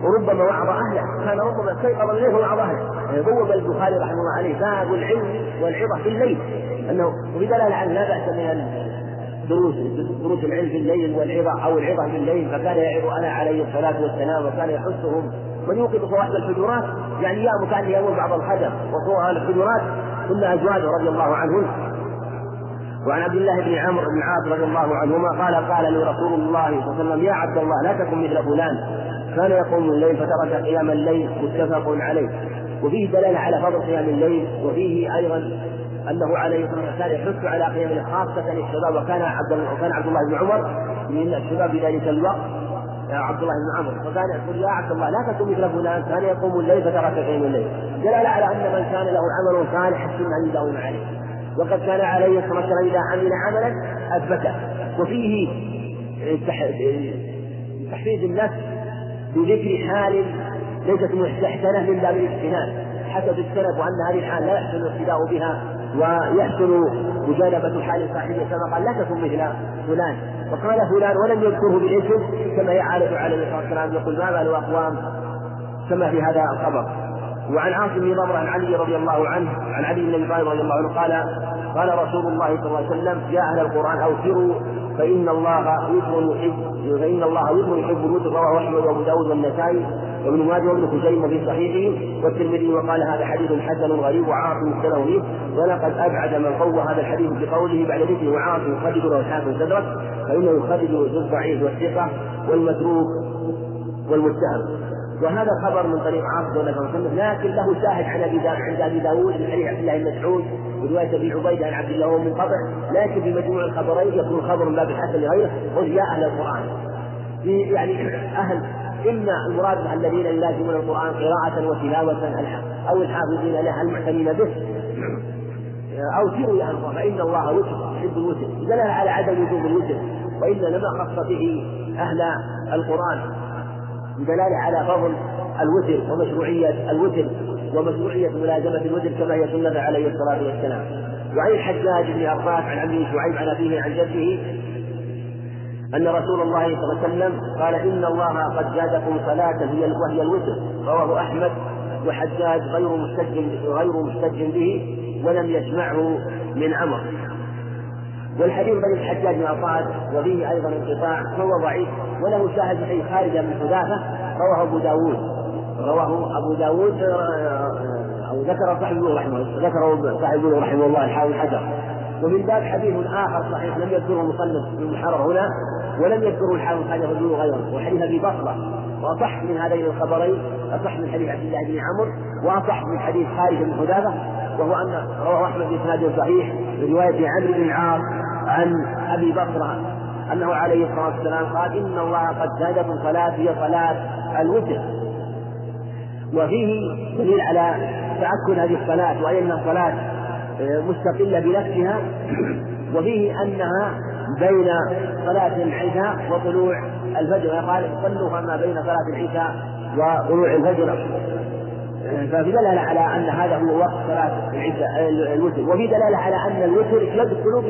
S1: وربما وعظ أهله كان ربما استيقظ الليل ووعظ أهله. بوب البخاري رحمه الله عليه باب العلم والعظة في الليل. أنه وبدلالة على لا بأس من دروس دروس العلم في الليل والعظة أو العظة في الليل فكان يعظ أنا عليه الصلاة والسلام وكان يحثهم. من يوقظ صواحب الحجرات يعني يا كان يأمر بعض الخدم وصواحب الحجرات كل أزواجه رضي الله عنهن وعن عبد الله بن عمرو بن عاص رضي الله عنهما قال قال لي رسول الله صلى الله عليه وسلم يا عبد الله لا تكن مثل فلان. كان يقوم الليل فترك قيام الليل متفق عليه. وفيه دلالة على فضل قيام الليل وفيه أيضا أنه عليه الصلاة والسلام يحث على قيام خاصة الشباب وكان عبد وكان عبد الله بن عمر من الشباب في ذلك الوقت. عبد الله بن عمرو فكان يقول يا عبد الله لا تكن مثل فلان كان يقوم الليل فترك قيام الليل. دلالة على أن من كان له عمل صالح حسن ان يداوم عليه. وقد كان عليه الصلاة والسلام إذا عمل عملا اثبته وفيه تحفيز النفس بذكر حال ليست مستحسنه من باب الاجتناب. حسب السلف وأن هذه الحال لا يحسن الاقتداء بها. ويحسن مجانبة حال صاحبه كما قال لا تكن مثل فلان. وقال فلان ولم يذكره بالاسم. كما يعرف عليه الصلاة والسلام يقول ما بال أقوام كما في هذا الخبر. وعن عاصم بن ضمر عن علي رضي الله عنه عن علي بن أبي طالب رضي الله عنه قال قال رسول الله صلى الله عليه وسلم يا أهل القرآن أوفروا فإن الله وتر يحب فإن الله وتر يحب الوتر رواه أحمد وأبو داود والنسائي وابن ماجه وابن خزيمة في صحيحه والترمذي وقال هذا حديث حسن غريب وعاصم فيه ولقد أبعد من قوى هذا الحديث بقوله بعد ذكر وعاصم يخرج له الحاكم صدرك فإنه يخرج الضعيف والثقة والمتروك والمتهم وهذا خبر من طريق عاصم بن وسلم لكن له شاهد عن أبي عند أبي داوود من حديث عبد الله بن مسعود وروايه أبي عبيدة عن عبد الله وهو منقطع لكن في مجموع الخبرين يكون خبر من باب الحسن لغيره قل يا أهل القرآن. في يعني أهل اما المراد الذين يلازمون القرآن قراءة وتلاوة أو الحافظين له المعتنين به. سيروا يا أهل فإن الله وتر يحب الوتر دلالة على عدم وجوب الوتر وانما خص به أهل القرآن دلالة على فضل الوتر ومشروعية الوتر ومشروعية ملازمة الوتر كما هي سنة عليه الصلاة والسلام. وعن الحجاج بن أرباس عن عمه شعيب عن أبيه عن جده أن رسول الله صلى الله عليه وسلم قال إن الله قد زادكم صلاة هي وهي الوتر رواه أحمد وحجاج غير محتج غير محتج به ولم يسمعه من عمر. والحديث بن الحجاج بن عطاء وفيه أيضا انقطاع فهو ضعيف وله شاهد صحيح خارج من حذافة رواه أبو داود. رواه أبو داود أو ذكر صاحب رحمه ذكره صاحب رحمه الله الحاوي حجر ومن باب حديث آخر صحيح لم يذكره المصنف المحرر هنا ولم يذكره الحاوي حجر غيره وحديث أبي بصرة. وأصح من هذين الخبرين أصح من حديث عبد الله بن عمرو وأصح من حديث خالد بن حذافة وهو أن رواه أحمد بإسناد صحيح برواية عمرو بن العاص عن أبي بكر أنه عليه الصلاة والسلام قال إن الله قد زادكم صلاة هي صلاة الوتر. وفيه دليل على تأكد هذه الصلاة وأي أنها صلاة آه، مستقلة بنفسها وفيه أنها بين صلاة العشاء وطلوع الفجر. قال صلوا ما بين صلاة العشاء وطلوع الفجر. ففي دلالة على أن هذا هو وقت صلاة العشاء الوتر. وفي دلالة على أن الوتر يدخل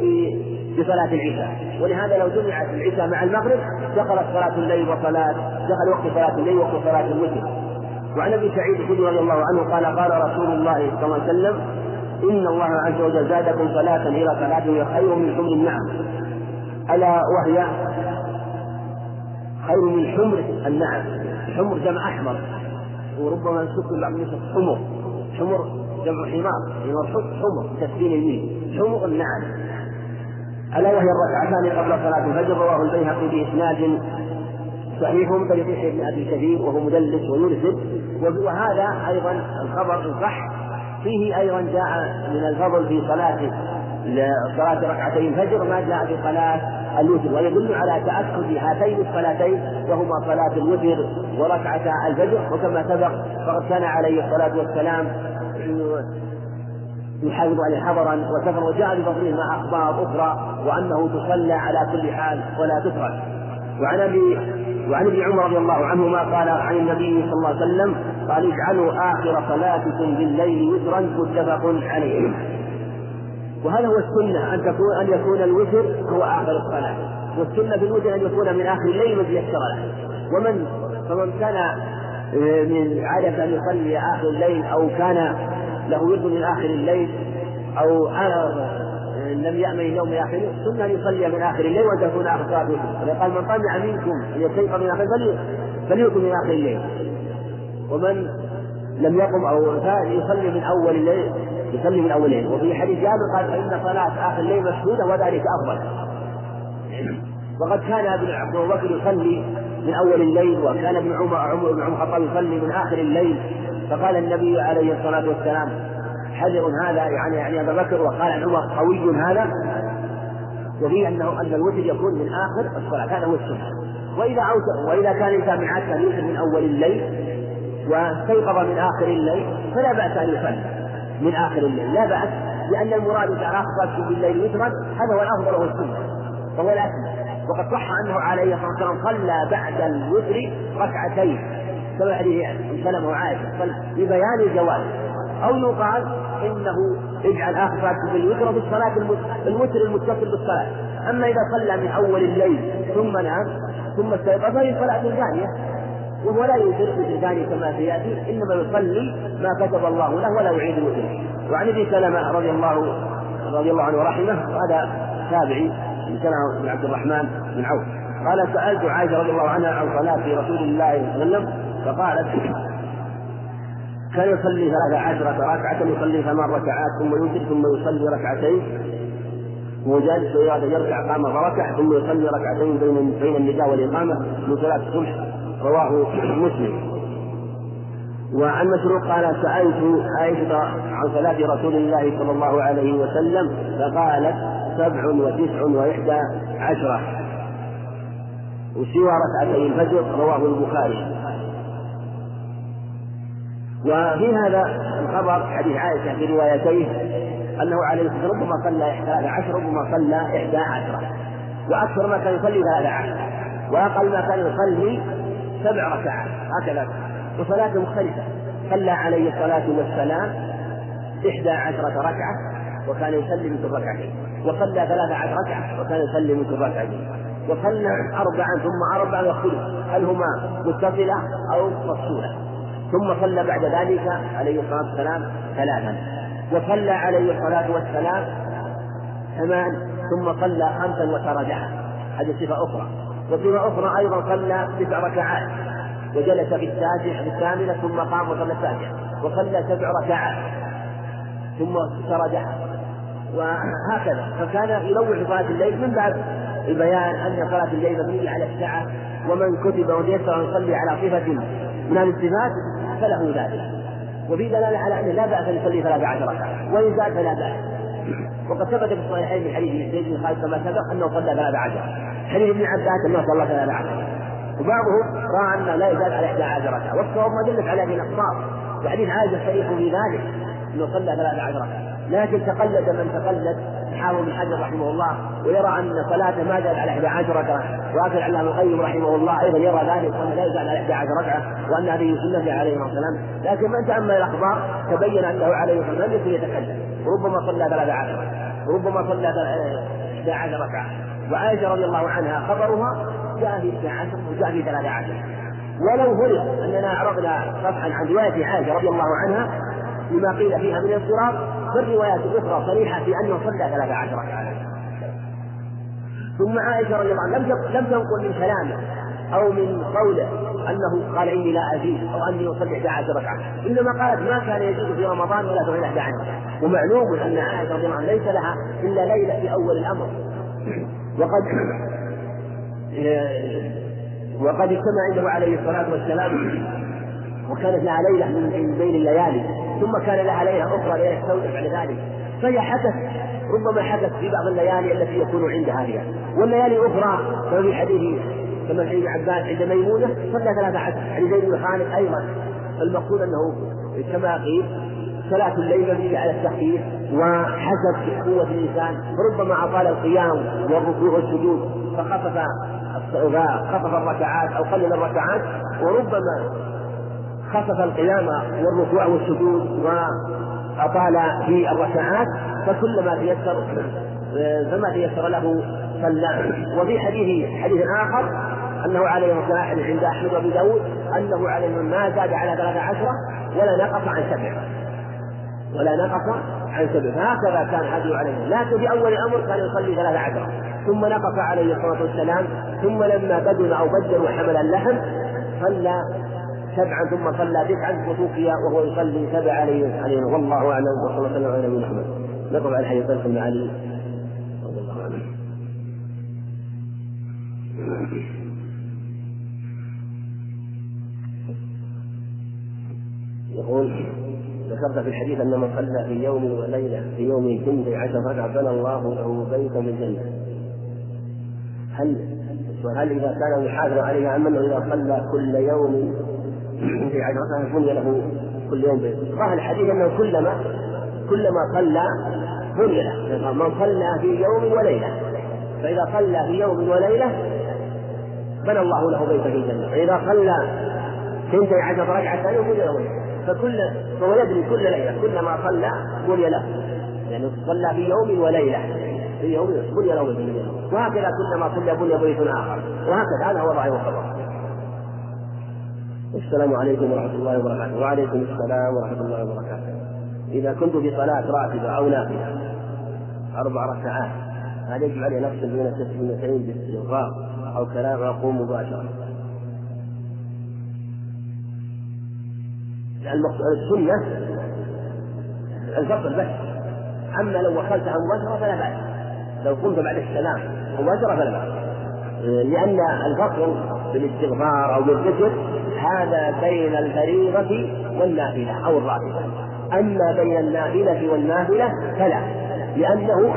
S1: في في صلاة العشاء. ولهذا لو جمعت العشاء مع المغرب دخلت صلاة الليل وصلاة دخل وقت صلاة الليل وقت صلاة الوتر. وعن أبي سعيد الخدري رضي الله عنه قال قال رسول الله صلى الله عليه وسلم إن الله عز وجل زادكم صلاة إلى صلاة هي خير من حمر النعم. ألا وهي خير من حمر النعم. حمر جمع أحمر. وربما نسك بعض النسخ حمر. حمر جمع حمار. حمر حمر تسكين الميم حمر النعم. ألا وهي الركعتان قبل صلاة الفجر. رواه البيهقي بإسناد صحيح طريق يحيى بن أبي كثير وهو مدلس ويرسل. وهذا أيضا الخبر صح فيه أيضا جاء من الفضل في صلاة صلاة ركعتي الفجر ما جاء في صلاة الوتر ويدل على تأكد هاتين الصلاتين وهما صلاة الوتر وركعتا الفجر. وكما سبق فقد كان عليه الصلاة والسلام يحافظ عليه حضرا وسفرا وجاء بفضله مع أخبار أخرى وأنه تصلى على كل حال ولا تترك. وعن أبي وعن ابن عمر رضي الله عنهما قال عن النبي صلى الله عليه وسلم قال اجعلوا آخر صلاتكم بالليل وترا متفق عليه. وهذا هو السنة أن تكون أن يكون الوتر هو آخر الصلاة. والسنة في الوتر أن يكون من آخر الليل من يسر له ومن فمن كان آه، من عادة أن يصلي آخر الليل أو كان له ورد من آخر الليل أو لم يأمن اليوم آخره سنة أن يصلي من آخر الليل وأن تكون آخر الوتر قال من طمع منكم أن يستيقظ من آخر الليل فليقم من آخر الليل. ومن لم يقم أو يصلي من أول الليل يصلي من أول الليل. وفي حديث جابر قال فإن صلاة آخر الليل مشهودة وذلك أفضل. وقد كان ابن بكر يصلي من أول الليل وكان ابن عمر بن عمر يصلي من آخر الليل. فقال النبي عليه الصلاة والسلام حذر هذا يعني يعني ابا بكر وقال عن عمر قوي هذا وفيه انه أن الوتر يكون من آخر الصلاة هذا هو السنة. وإذا اوتر وإذا كان الإنسان من عاده يوتر من أول الليل واستيقظ من آخر الليل فلا بأس أن يصلي من آخر الليل. لا بأس لأن المراد إذا اخذت بالليل وترا هذا هو الأفضل وهو السنة فهو الأسمى. وقد صح أنه عليه الصلاة والسلام صلى بعد الوتر ركعتين كما حديث سلمه وعائشه لبيان الجواز. أو يقال انه اجعل آخر صلاتكم بالوتر بالصلاة الوتر المتصل بالصلاة. أما إذا صلى من أول الليل ثم نام ثم استيقظ فهي صلاة ثانية وهو لا يوتر مثل ثاني كما سيأتي. إنما يصلي ما كتب الله له ولا يعيد الوتر. وعن أبي سلمة رضي الله رضي الله عنه ورحمه هذا تابعي سمع بن عبد الرحمن بن عوف. قال سألت عائشة رضي الله عنها عن صلاة رسول الله صلى الله عليه وسلم فقالت كان يصلي ثلاث عشرة ركعة يصلي ثمان ركعات ثم يوتر ثم يصلي ركعتين. وجالس يركع قام فركع ثم يصلي ركعتين بين بين النداء والإقامة من صلاة الصبح. رواه مسلم. وعن مسروق قال سألت عائشة عن صلاة رسول الله صلى الله عليه وسلم فقالت سبع وتسع وإحدى عشرة. وسوى ركعتي الفجر رواه البخاري. وفي هذا الخبر حديث عائشة في روايتيه أنه عليه الصلاة والسلام ربما صلى إحدى عشر ربما صلى إحدى عشرة وأكثر ما كان يصلي ثلاثة عشر وأقل ما كان يصلي سبع ركعات هكذا. وصلاته مختلفة. صلى عليه الصلاة والسلام إحدى عشرة ركعة وكان يصلي مثل ركعتين. وصلى ثلاثة عشر ركعة وكان يصلي مثل ركعتين. وصلى أربعا ثم أربعا يختلف هل هما متصلة أو مفصولة؟ ثم صلى بعد ذلك عليه الصلاة والسلام ثلاثا. وصلى عليه الصلاة والسلام ثمان ثم صلى خمسا وترجع هذه صفة أخرى. وصفة أخرى أيضا صلى تسع ركعات. وجلس في التاسع في الثامنة ثم قام وصلى التاسعة وصلى سبع ركعات. ثم ترجع وهكذا. فكان ينوع صلاة الليل من بعد البيان أن صلاة الليل مبنية على الساعة. ومن كتب وتيسر أن يصلي على صفة من الصفات فله ذلك. وفي دلالة على أنه لا بأس أن يصلي ثلاث عشر ركعة وإن زاد فلا بأس. وقد ثبت في الصحيحين من حديث زيد بن خالد كما سبق أنه صلى ثلاث عشر. حديث ابن عباس أنه صلى ثلاث عشر. وبعضهم رأى أنه لا يزاد على 11 ركعة. والصواب ما دلت على هذه الأخبار. وحديث عائشة صريح في ذلك أنه صلى ثلاث عشر ركعة. لكن تقلد من تقلد. حافظ بن حجر رحمه الله ويرى أن صلاته ما زاد على 11 ركعة. واخر علام القيم رحمه الله أيضا يرى ذلك وأنه لا يزال على 11 ركعة وأن هذه سنته عليه الصلاة والسلام. لكن من تأمل الأخبار تبين أنه عليه الصلاة والسلام لم يتكلم. ربما صلى 13 ربما صلى 11 ركعة. وعائشة رضي الله عنها خبرها جاء في 11 وجاء في 13 ولو فرض أننا عرضنا صفحا عن رواية عائشة رضي الله عنها لما قيل فيها من الاضطراب فالروايات الأخرى صريحة في أنه صلى 13 ركعه ثم عائشة رضي الله عنها لم تنقل من كلامه أو من قوله أنه قال إني لا أزيد أو أني اصلي 11 ركعة. إنما قالت ما كان يزيد في رمضان ولا في 11 ومعلوم أن عائشة رضي الله عنها ليس لها إلا ليلة في أول الأمر. وقد وقد اجتمع عنده عليه الصلاة والسلام وكانت لها ليلة من بين الليالي. ثم كان لها ليلة أخرى السوداء بعد ذلك. فهي حدث ربما حدث في بعض الليالي التي يكون عندها هي. والليالي الأخرى كما في حديث كما حديث عباس عند ميمونة صلى ثلاثة عشر حديث زيد بن خالد أيضا. المقصود أنه كما قيل صلاة الليل مبنية على التخفيف وحسب قوة الإنسان. فربما أطال القيام والركوع والسجود فخفف خفف الركعات أو قلل الركعات وربما خفف القيام والركوع والسجود وأطال في الركعات فكلما تيسر فما تيسر له صلى. وفي حديث حديث آخر أنه عليه الصلاة عند أحمد وأبي داود أنه عليه ما زاد على ثلاثة عشرة ولا نقص عن سبع. ولا نقص عن سبع. فهكذا كان هديه عليه. لكن في أول الأمر كان يصلي ثلاثة عشرة ثم نقص عليه الصلاة والسلام ثم لما بدل أو بدل وحمل اللحم صلى سبعا ثم صلى تسعا وتوفي وهو يصلي سبع عليه عليه والله أعلم. وصلى الله وسلم على نبينا محمد. بن علي رضي الله عنه يقول ذكرت في الحديث أن من صلى في يوم وليلة في يوم ثنتي عشر ركعه بنى الله له بيتا من الجنه هل وهل إذا كان يحافظ عليها أم أنه إذا صلى كل يوم في عشرة بني له كل يوم بيت. ظاهر الحديث أنه كلما كلما صلى بني له. من صلى في يوم وليلة. فإذا صلى في يوم وليلة بنى الله له بيتا في الجنة. فإذا صلى ثنتي عشر ركعة ثانية بني له فكل فهو يدري كل ليلة كلما صلى بني له. يعني صلى في يوم وليلة. في يوم بني له بيت وهكذا كلما صلى بني بيت آخر. وهكذا هذا هو الرأي والخبر السلام عليكم ورحمة الله وبركاته. وعليكم السلام ورحمة الله وبركاته. إذا كنت في صلاة راتبة أو نافلة أربع ركعات هل يجب علي نفس بين التسليمتين باستغفار أو كلام أقوم مباشرة؟ السنة الفصل بس. أما لو وصلتها مباشرة فلا بأس. لو قمت بعد السلام مباشرة فلا بأس. لأن الفصل بالاستغفار أو بالذكر هذا بين الفريضة والنافلة أو الراتبة. أما بين النافلة والنافلة فلا لأنه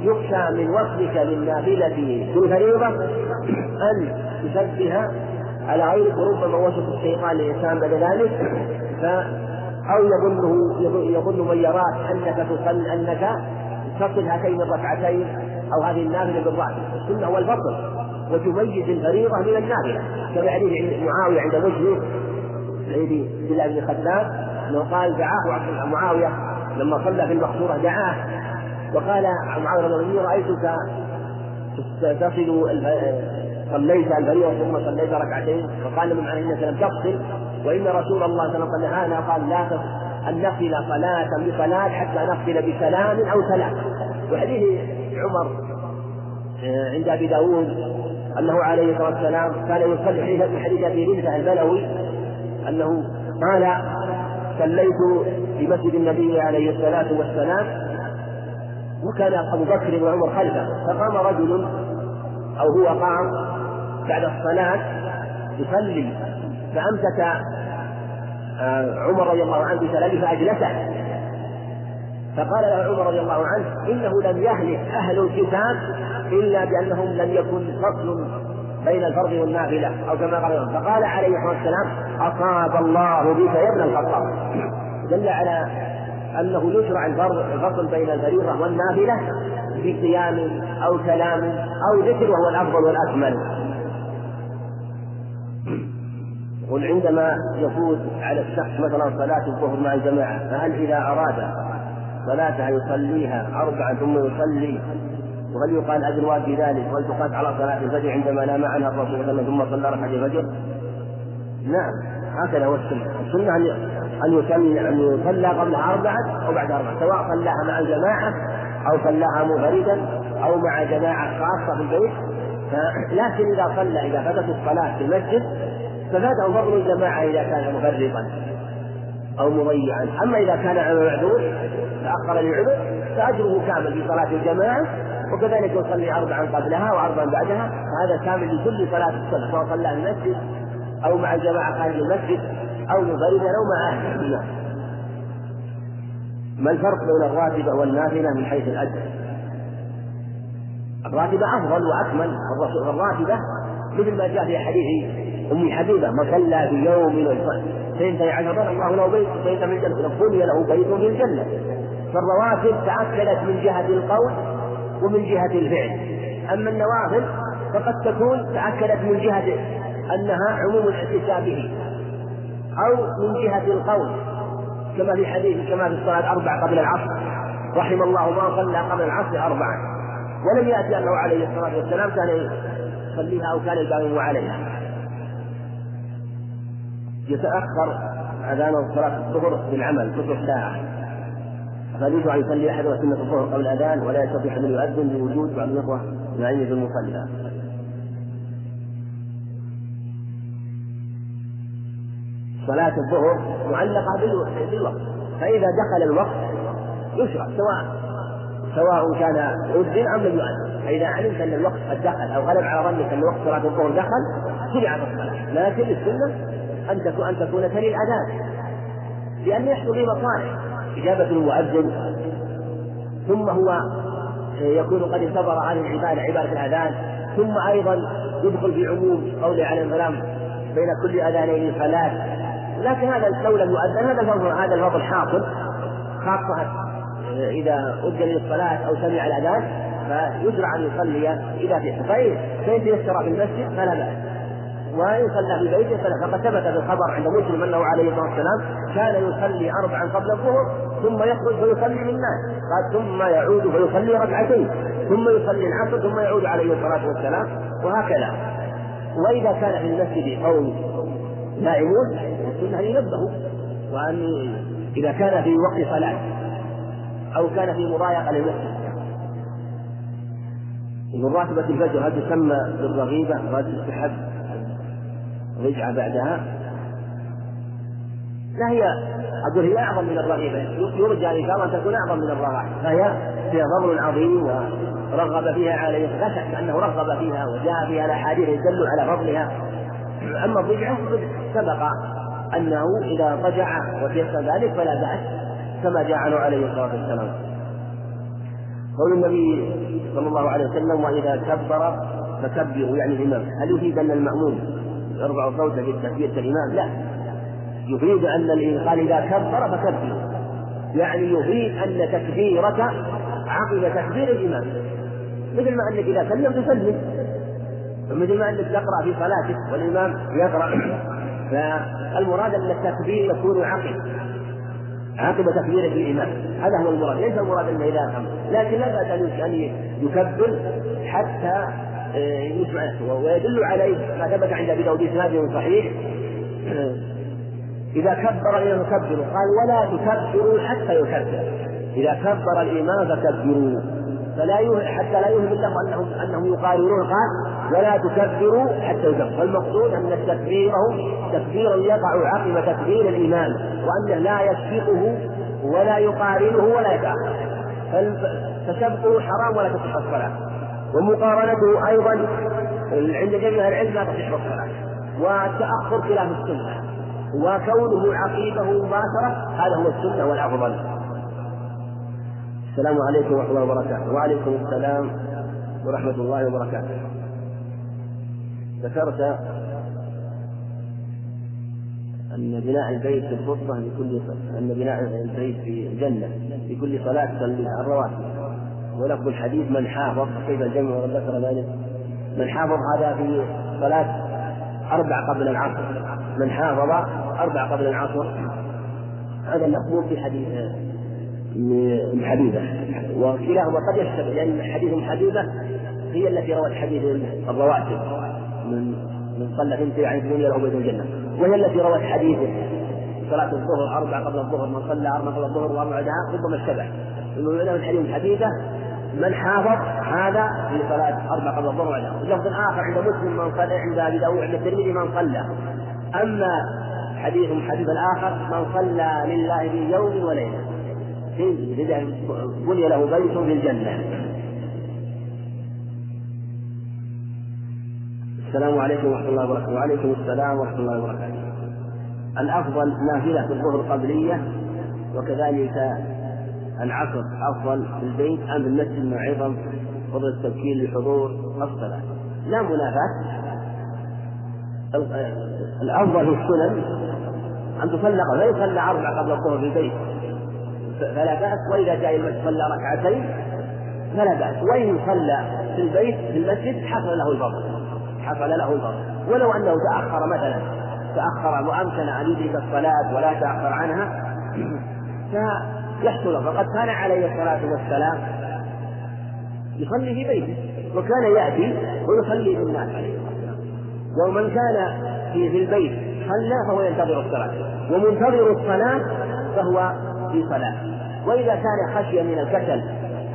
S1: يخشى من وصلك للنافلة بالفريضة أن تشبه على غيرك وربما وصف الشيطان للإنسان بعد ذلك ف أو يظنه يظن من يراك أنك تصل أنك تصل هاتين الركعتين أو هذه النافلة بالراتب. السنة هو الفصل وتميز الفريضة من النافلة كما حديث معاوية عند مسلم سيدي بن بن خدام انه قال دعاه معاوية لما صلى في المقصورة دعاه. وقال معاوية رضي الله عنه رأيتك تصل صليت الفريضة ثم صليت ركعتين. فقال من معنى انك لم تفصل وإن رسول الله صلى الله عليه وسلم قال لا أن نفصل صلاة بصلاة حتى نفصل بسلام أو سلام. وحديث عمر آه، عند أبي داود أنه عليه الصلاة والسلام كان يصلي في حديث أبي رمزه البلوي أنه قال صليت في مسجد النبي عليه الصلاة والسلام وكان أبو بكر وعمر خلفه فقام رجل أو هو قام بعد الصلاة يصلي فأمسك آه، عمر رضي الله عنه بسلامه فأجلسه. فقال له عمر رضي الله عنه إنه لم يهلك أهل الكتاب إلا بأنهم لم يكن فصل بين الفرض والنافلة أو كما قال فقال عليه الصلاة والسلام أصاب الله بك يا ابن الخطاب. دل على أنه يشرع الفصل بين الفريضة والنافلة بقيام أو كلام أو ذكر وهو الأفضل والأكمل. قل عندما يفوت على الشخص مثلا صلاة الظهر مع الجماعة فهل إذا أراد صلاتها يصليها أربعا ثم يصلي وهل يقال أجر في ذلك وهل تقاس على صلاة الفجر عندما نام عنها الرسول صلى الله عليه وسلم ثم صلى ركعة الفجر؟ نعم هكذا هو السنة، السنة أن أن يصلي أن يصلى قبلها أربعة أو بعد أربعة سواء صلاها مع الجماعة أو صلاها منفردا أو مع جماعة خاصة في البيت. لكن إذا صلى إذا فاتت الصلاة في المسجد ففاته فضل الجماعة إذا كان مفرطا أو مضيعا، أما إذا كان على معذور تأخر للعذر فأجره كامل في صلاة الجماعة. وكذلك يصلي أربعا قبلها وأربعا بعدها فهذا كامل لكل صلاة الصبح سواء صلى المسجد أو مع الجماعة خارج المسجد أو منفردا أو مع أهل الناس. ما الفرق بين الراتبة والنافلة من حيث الأجر؟ الراتبة أفضل وأكمل والراتبة مثل ما جاء في حديث أم حبيبة من صلى في يوم اثنتي عشر الله له بيت بيتا من الجنة بني له بيت في الجنة فالرواتب تأكدت من جهة القول ومن جهة الفعل. أما النوافل فقد تكون تأكدت من جهة أنها عموم الاحتساب به أو من جهة القول كما في حديث كما في الصلاة أربع قبل العصر. رحم الله من صلى قبل العصر أربعا ولم يأتي أنه عليه الصلاة والسلام كان يصليها أو كان يداوم عليها يتأخر أذان صلاة الظهر بالعمل نصف ساعة. فيجوز أن يصلي أحدنا سنة الظهر قبل الأذان ولا يستطيع أن يؤذن لوجود بعض الإخوة نعيم في المصلى صلاة الظهر معلقة بالوقت. فإذا دخل الوقت يشرع سواء سواء كان أذن أم لم يؤذن. فإذا علمت أن الوقت قد دخل أو غلب على ظنك أن وقت صلاة الظهر دخل شرعت الصلاة لكن السنة أن تكون أن تكون تلي الأذان. لأن يحصل به مصالح. إجابة المؤذن. ثم هو يكون قد انتظر عن العبادة عبادة الأذان. ثم أيضا يدخل في عموم قوله عليه السلام بين كل أذانين صلاة. لكن هذا لو لم يؤذن هذا الفضل هذا الفضل حاصل خاصة إذا أذن للصلاة أو سمع الأذان فيشرع أن يصلي إذا في طيب فإن تيسر في المسجد فلا بأس. وإن صلى في بيته فقد ثبت في الخبر عند مسلم أنه عليه الصلاة والسلام كان يصلي أربعا قبل الظهر ثم يخرج فيصلي للناس قال ثم يعود فيصلي ركعتين ثم يصلي العصر ثم يعود عليه الصلاة والسلام وهكذا. وإذا كان في المسجد قوم نائمون السنة أن ينبهوا وأن إذا كان في وقت صلاة أو كان في مضايقة للمسجد. من راتبة الفجر هل تسمى بالرغيبة راتبة الحب رجعة بعدها. لا هي أقول هي أعظم من الرغيبة يرجى إن شاء الله أن تكون أعظم من الرغائب. فهي فيها فضل عظيم ورغب فيها عليه. لا شك أنه رغب فيها وجاء فيها الأحاديث تدل على فضلها. أما الرجعة سبق أنه إذا رجع وتيسر ذلك فلا بأس كما جاء عنه عليه الصلاة والسلام. قول النبي صلى الله عليه وسلم وإذا كبر فكبروا. يعني الإمام هل يفيد أن المأموم يرفع صوته تكبيرة الإمام لا. يفيد أن قال إذا كبر فكبروا يعني يفيد أن تكبيرك عقب تكبير الإمام. مثل ما أنك إذا سلم. تسلم ومثل ما أنك تقرأ في صلاتك والإمام يقرأ. فالمراد أن التكبير يكون عقب. عقب تكبير الإمام. هذا هو المراد. ليس المراد أنه إذا لكن لا بأس أن يكبر حتى يسمع ويدل عليه ما ثبت عند أبي داود إسناد صحيح. إذا كبر الإمام كبروا قال ولا تكبروا حتى يكبر. إذا كبر الإمام فكبروا. فلا حتى لا يوهم الله أنهم أنهم يقارنون. قال ولا تكبروا حتى يكبر. فالمقصود أن تكبيره تكبيرا يقع عقب تكبير الإمام وأنه لا يسبقه ولا يقارنه ولا يتأخر. فسبقه حرام ولا تصح الصلاة ومقارنته أيضا عند جميع العلم لا تصح الصلاة والتأخر خلاف السنة. وكونه عقيدة مباشرة هذا هو السنة والأفضل. السلام عليكم ورحمة الله وبركاته. وعليكم السلام ورحمة الله وبركاته. ذكرت أن بناء البيت في الخطبة لكل أن بناء البيت في الجنة في كل صلاة الرواتب ولفظ الحديث من حافظ كيف الجمع ذكر ذلك؟ من حافظ هذا في صلاة أربع قبل العصر. من حافظ أربع قبل العصر. هذا المقبول في حديث من حبيبة وكلاهما قد يشتبه لأن حديث حبيبة هي التي روت حديث الرواتب من من صلى ثنتين يعني الدنيا له بيت الجنة. وهي التي روت حديث صلاة الظهر أربع قبل الظهر من صلى أربع قبل الظهر وأربع بعدها ربما اشتبه. من حديث حديثة من حافظ هذا في صلاة أربع قبل الظهر وبعدها لفظ آخر عند مسلم من صلى عند أبي داود عند الترمذي من صلى. أما حديث حديث الآخر من صلى لله في يوم وليلة. بني له بيت في الجنة. السلام عليكم ورحمة الله وبركاته. وعليكم السلام ورحمة الله وبركاته. الأفضل نافلة الظهر قبلية وكذلك العصر أفضل في البيت أم في المسجد مع عظم فضل التبكير لحضور الصلاة؟ لا منافاة. الأفضل في السنن أن تصلى لا يصلى أربع قبل الظهر في البيت. فلا بأس وإذا جاء المسجد صلى ركعتين فلا بأس. وإن صلى في البيت في المسجد حصل له الفضل حصل له الفضل ولو أنه تأخر مثلا تأخر وأمكن أن يدرك الصلاة ولا تأخر عنها *clears throat* فيحصل فقد كان عليه الصلاة والسلام يصلي في بيته وكان يأتي ويصلي عليه الصلاة ومن كان في, في البيت صلى فهو ينتظر الصلاة ومنتظر الصلاة فهو في صلاة. وإذا كان خشية من الكسل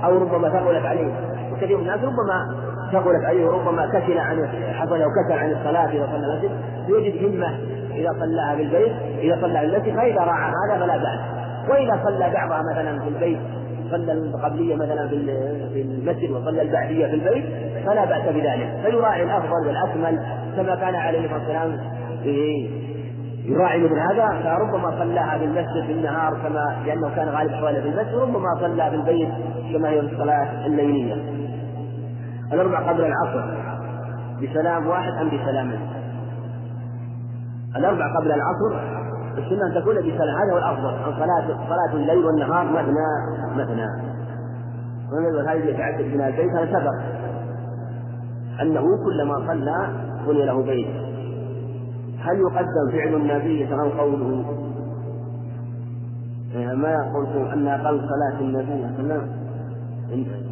S1: أو ربما ثقلت عليه وكثير من الناس ربما ثقلت عليه وربما كسل عن حصل له كسل عن الصلاة إذا صلى المسجد يجد همة إذا صلاها في البيت إذا صلى في المسجد فإذا راعى هذا فلا بأس. وإذا صلى بعضها مثلا في البيت صلى القبلية مثلا في المسجد وصلى البعدية في البيت فلا بأس بذلك. فيراعي الأفضل والأكمل كما كان عليه الصلاة والسلام يراعي مثل هذا. فربما صلاها في المسجد في النهار كما لأنه كان غالب أحواله في المسجد وربما صلى في البيت كما هي الصلاة الليلية. الأربع قبل العصر بسلام واحد أم بسلامين؟ الأربع قبل العصر السنة أن تكون بسلام هذا هو الأفضل عن صلاة صلاة الليل والنهار مثنى مثنى وهذا يتعدد من البيت هذا سبق أنه كلما صلى بني له بيت. هل يقدم فعل النبي أو قوله؟ إيه، ما قلت أن أقل صلاة النبي صلى الله عليه وسلم؟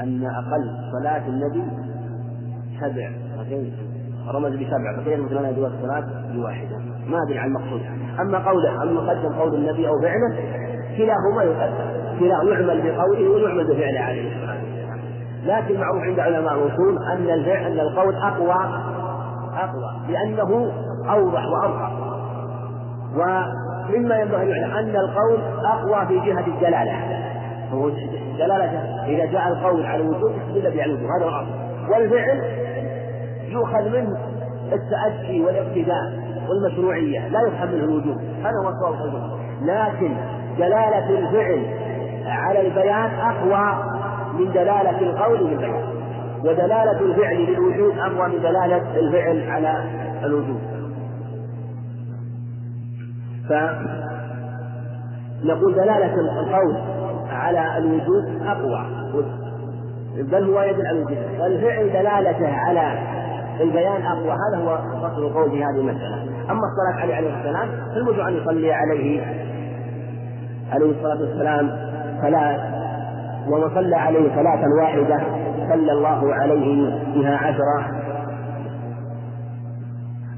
S1: أن أقل صلاة النبي سبع رمز بسبع فكيف مثل أنا أدوات الصلاة بواحدة. ما أدري عن المقصود. أما قوله أن يقدم قول النبي أو فعله كلاهما يقدم. كلاهما يعمل بقوله ويعمل بفعله عليه الصلاة والسلام. لكن معروف عند علماء الأصول أن الفعل أن القول أقوى أقوى لأنه أوضح وأظهر ومما ينبغي أن يعلم أن القول أقوى في جهة الدلالة. دلالة إذا جاء القول على الوجوب يستدل به على هذا هو الأصل. والفعل يؤخذ منه التأدي والابتداء والمشروعية لا يفهم منه الوجوب. هذا هو الصواب لكن دلالة الفعل على البيان أقوى من دلالة القول للبيان. ودلالة الفعل للوجود أقوى من دلالة الفعل على الوجود. فنقول دلالة القول على الوجود أقوى. بل هو يدل على الوجود. فالفعل دلالته على البيان أقوى. هذا هو فصل القول في هذه المسألة. أما الصلاة عليه عليه السلام فالمرجو أن يصلي عليه عليه الصلاة والسلام ثلاث ومن صلى عليه صلاة واحدة صلى الله عليه بها عشرة.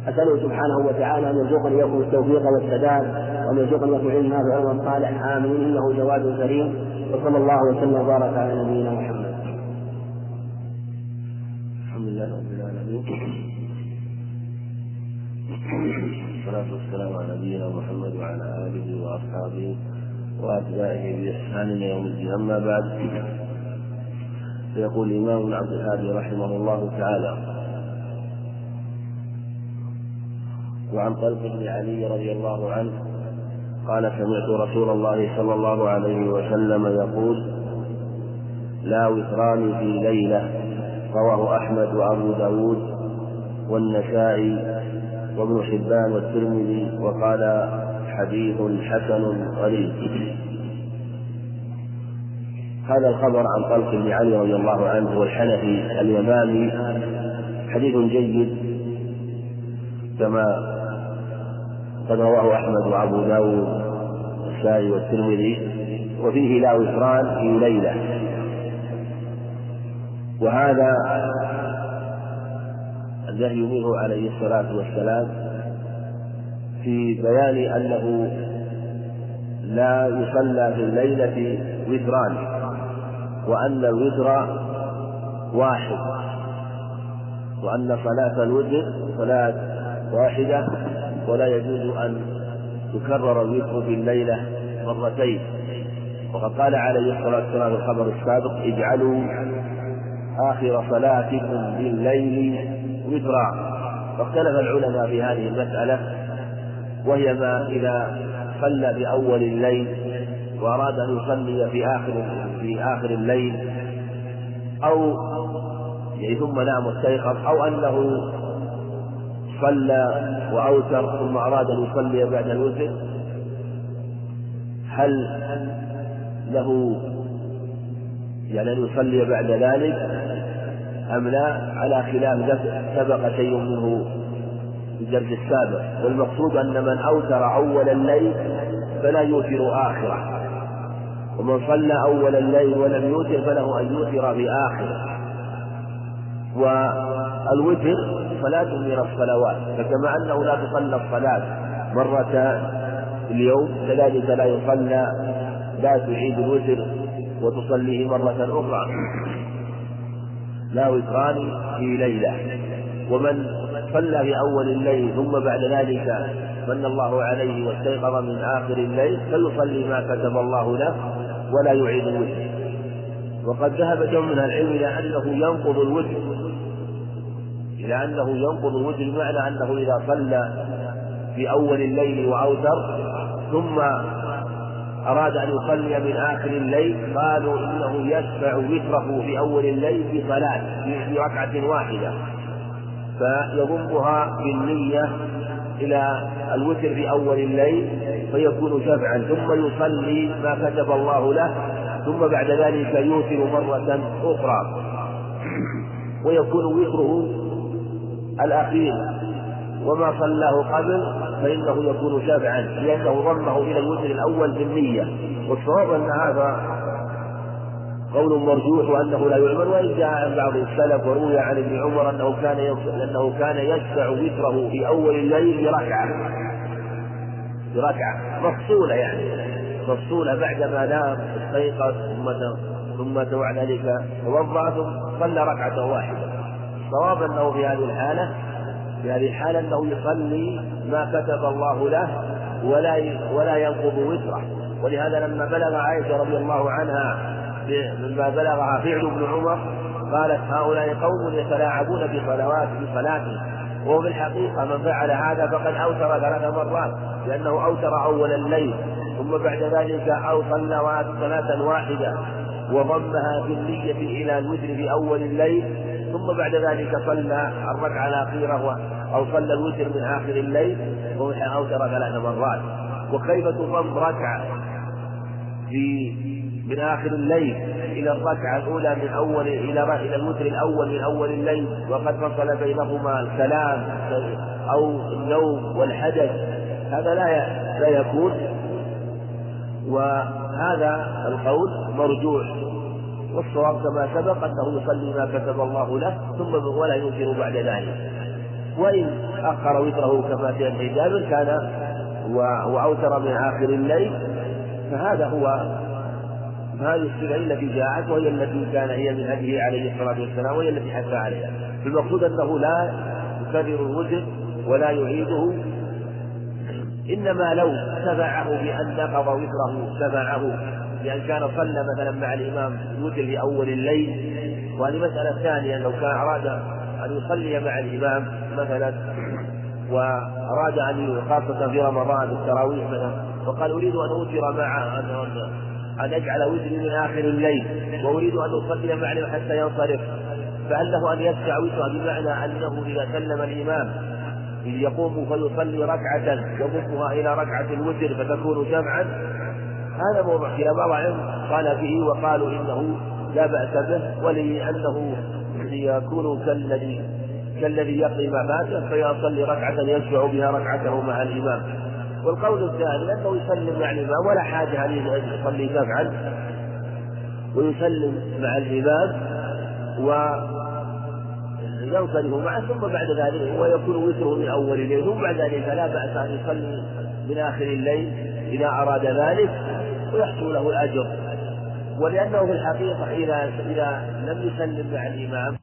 S1: أسأله سبحانه وتعالى أن يرزقني إياكم التوفيق والسداد وأن يرزقني إياكم علم نافع والصالح آمين. إنه جواد كريم. وصلى الله وسلم وبارك على نبينا محمد. الحمد لله رب العالمين. والصلاة والسلام على نبينا محمد وعلى آله وأصحابه
S2: وأتباعه بإحسان يوم الدين. أما بعد فيقول الإمام عبد الهادي رحمه الله تعالى وعن طلق بن علي رضي الله عنه قال سمعت رسول الله صلى الله عليه وسلم يقول لا وتران في ليلة رواه أحمد وأبو داود والنسائي وابن حبان والترمذي وقال حديث حسن غريب. هذا الخبر عن طلق بن علي رضي الله عنه والحنفي اليمامي. حديث جيد كما قد رواه أحمد وأبو داود والنسائي والترمذي وفيه لا وفران في ليلة. وهذا النهي منه عليه الصلاة والسلام في بيان أنه لا يصلى في الليلة وتران وأن الوتر واحد وأن صلاة الوتر صلاة واحدة ولا يجوز أن يكرر الوتر في الليلة مرتين. وقد قال عليه الصلاة والسلام في الخبر السابق اجعلوا آخر صلاتكم بالليل وترا فاختلف العلماء في هذه المسألة وهي ما إذا صلى بأول الليل وأراد أن يصلي في آخر في آخر الليل أو يعني ثم نام واستيقظ أو أنه صلى وأوتر ثم أراد أن يصلي بعد الوتر هل له يعني أن يصلي بعد ذلك؟ أم لا؟ على خلاف سبق شيء منه في الدرس السابق. والمقصود أن من أوتر أول الليل فلا يوتر آخره. ومن صلى أول الليل ولم يوتر فله أن يوتر في آخره والوتر صلاة من الصلوات. فكما أنه لا تصلى الصلاة مرة في اليوم كذلك لا يصلى لا تعيد الوتر وتصليه مرة أخرى. لا وتران في ليلة. ومن صلى في أول الليل ثم بعد ذلك من الله عليه واستيقظ من آخر الليل فيصلي ما كتب الله له ولا يعيد الوتر وقد ذهب جمع من العلم إلى أنه ينقض الوتر إلى أنه ينقض الوتر بمعنى أنه إذا صلى في أول الليل وأوتر ثم أراد أن يصلي من آخر الليل قالوا إنه يشفع وتره في أول الليل بصلاة في ركعة واحدة. فيضمها بالنية إلى الوتر في أول الليل فيكون شفعا ثم يصلي ما كتب الله له ثم بعد ذلك يوتر مرة أخرى. ويكون وتره الأخير. وما صلاه قبل فإنه يكون شافعا لأنه ضمه إلى الوتر الأول بالنية. والصواب أن هذا قول مرجوح وأنه لا يعمل وإن جاء عن بعض السلف وروي عن ابن عمر أنه كان أنه كان يشفع وتره في أول الليل بركعة. بركعة. مفصولة يعني. مفصولة بعدما نام استيقظ ثم ثم بعد ذلك توضأ ثم صلى ركعة واحدة. الصواب أنه في هذه الحالة في هذه الحالة أنه يصلي ما كتب الله له ولا ولا ينقض وتره. ولهذا لما بلغ عائشة رضي الله عنها مما بلغها فعل ابن عمر قالت هؤلاء قوم يتلاعبون بصلوات في صلاتهم وهو في الحقيقة من فعل هذا فقد أوتر ثلاث مرات لأنه أوتر أول الليل ثم بعد ذلك أو صلى صلاة واحدة وضمها في النية إلى الوتر في أول الليل ثم بعد ذلك صلى الركعة الأخيرة أو صلى الوتر من آخر الليل أوتر ثلاث مرات. وكيف تضم ركعة في من آخر الليل إلى الركعة الأولى من أول إلى إلى الوتر الأول من أول الليل وقد فصل بينهما الكلام أو النوم والحدث. هذا لا لا يكون. وهذا القول مرجوح. والصواب كما سبق أنه يصلي ما كتب الله له ثم ولا ينكر بعد ذلك. وإن أخر وتره كما في الحجاب كان وأوتر من آخر الليل فهذا هو هذه الصفة التي جاءت وهي التي كان هي من هديه عليه الصلاة والسلام وهي التي حث عليها. المقصود أنه لا يكرر الوتر ولا يعيده. إنما لو تبعه بأن نقض وتره تبعه بأن كان صلى مثلا مع الإمام الوتر في أول الليل وهذه مسألة ثانية لو كان أراد أن يصلي مع الإمام مثلا وأراد أن خاصة في رمضان التراويح مثلا وقال أريد أن أوتر مع أن أن أجعل وتري من آخر الليل وأريد أن أصلي معه حتى ينصرف فهل له أن يدفع وترا بمعنى أنه إذا سلم الإمام إذ يقوم فيصلي ركعة يضمها إلى ركعة الوتر فتكون جمعا هذا موضوع خلاف بعض العلم قال به وقالوا إنه لا بأس به ولأنه يكون كالذي كالذي يقضي ما فاته فيصلي ركعة يشفع بها ركعته مع الإمام. والقول الثاني أنه يسلم مع الإمام ولا حاجة أن يصلي دفعا ويسلم مع الإمام وينصرف معه ثم بعد ذلك ويكون وتره من أول الليل ثم بعد ذلك لا بأس أن يصلي من آخر الليل. إذا أراد ذلك ويحصل له الأجر. ولأنه في الحقيقة إذا إذا لم يسلم مع الإمام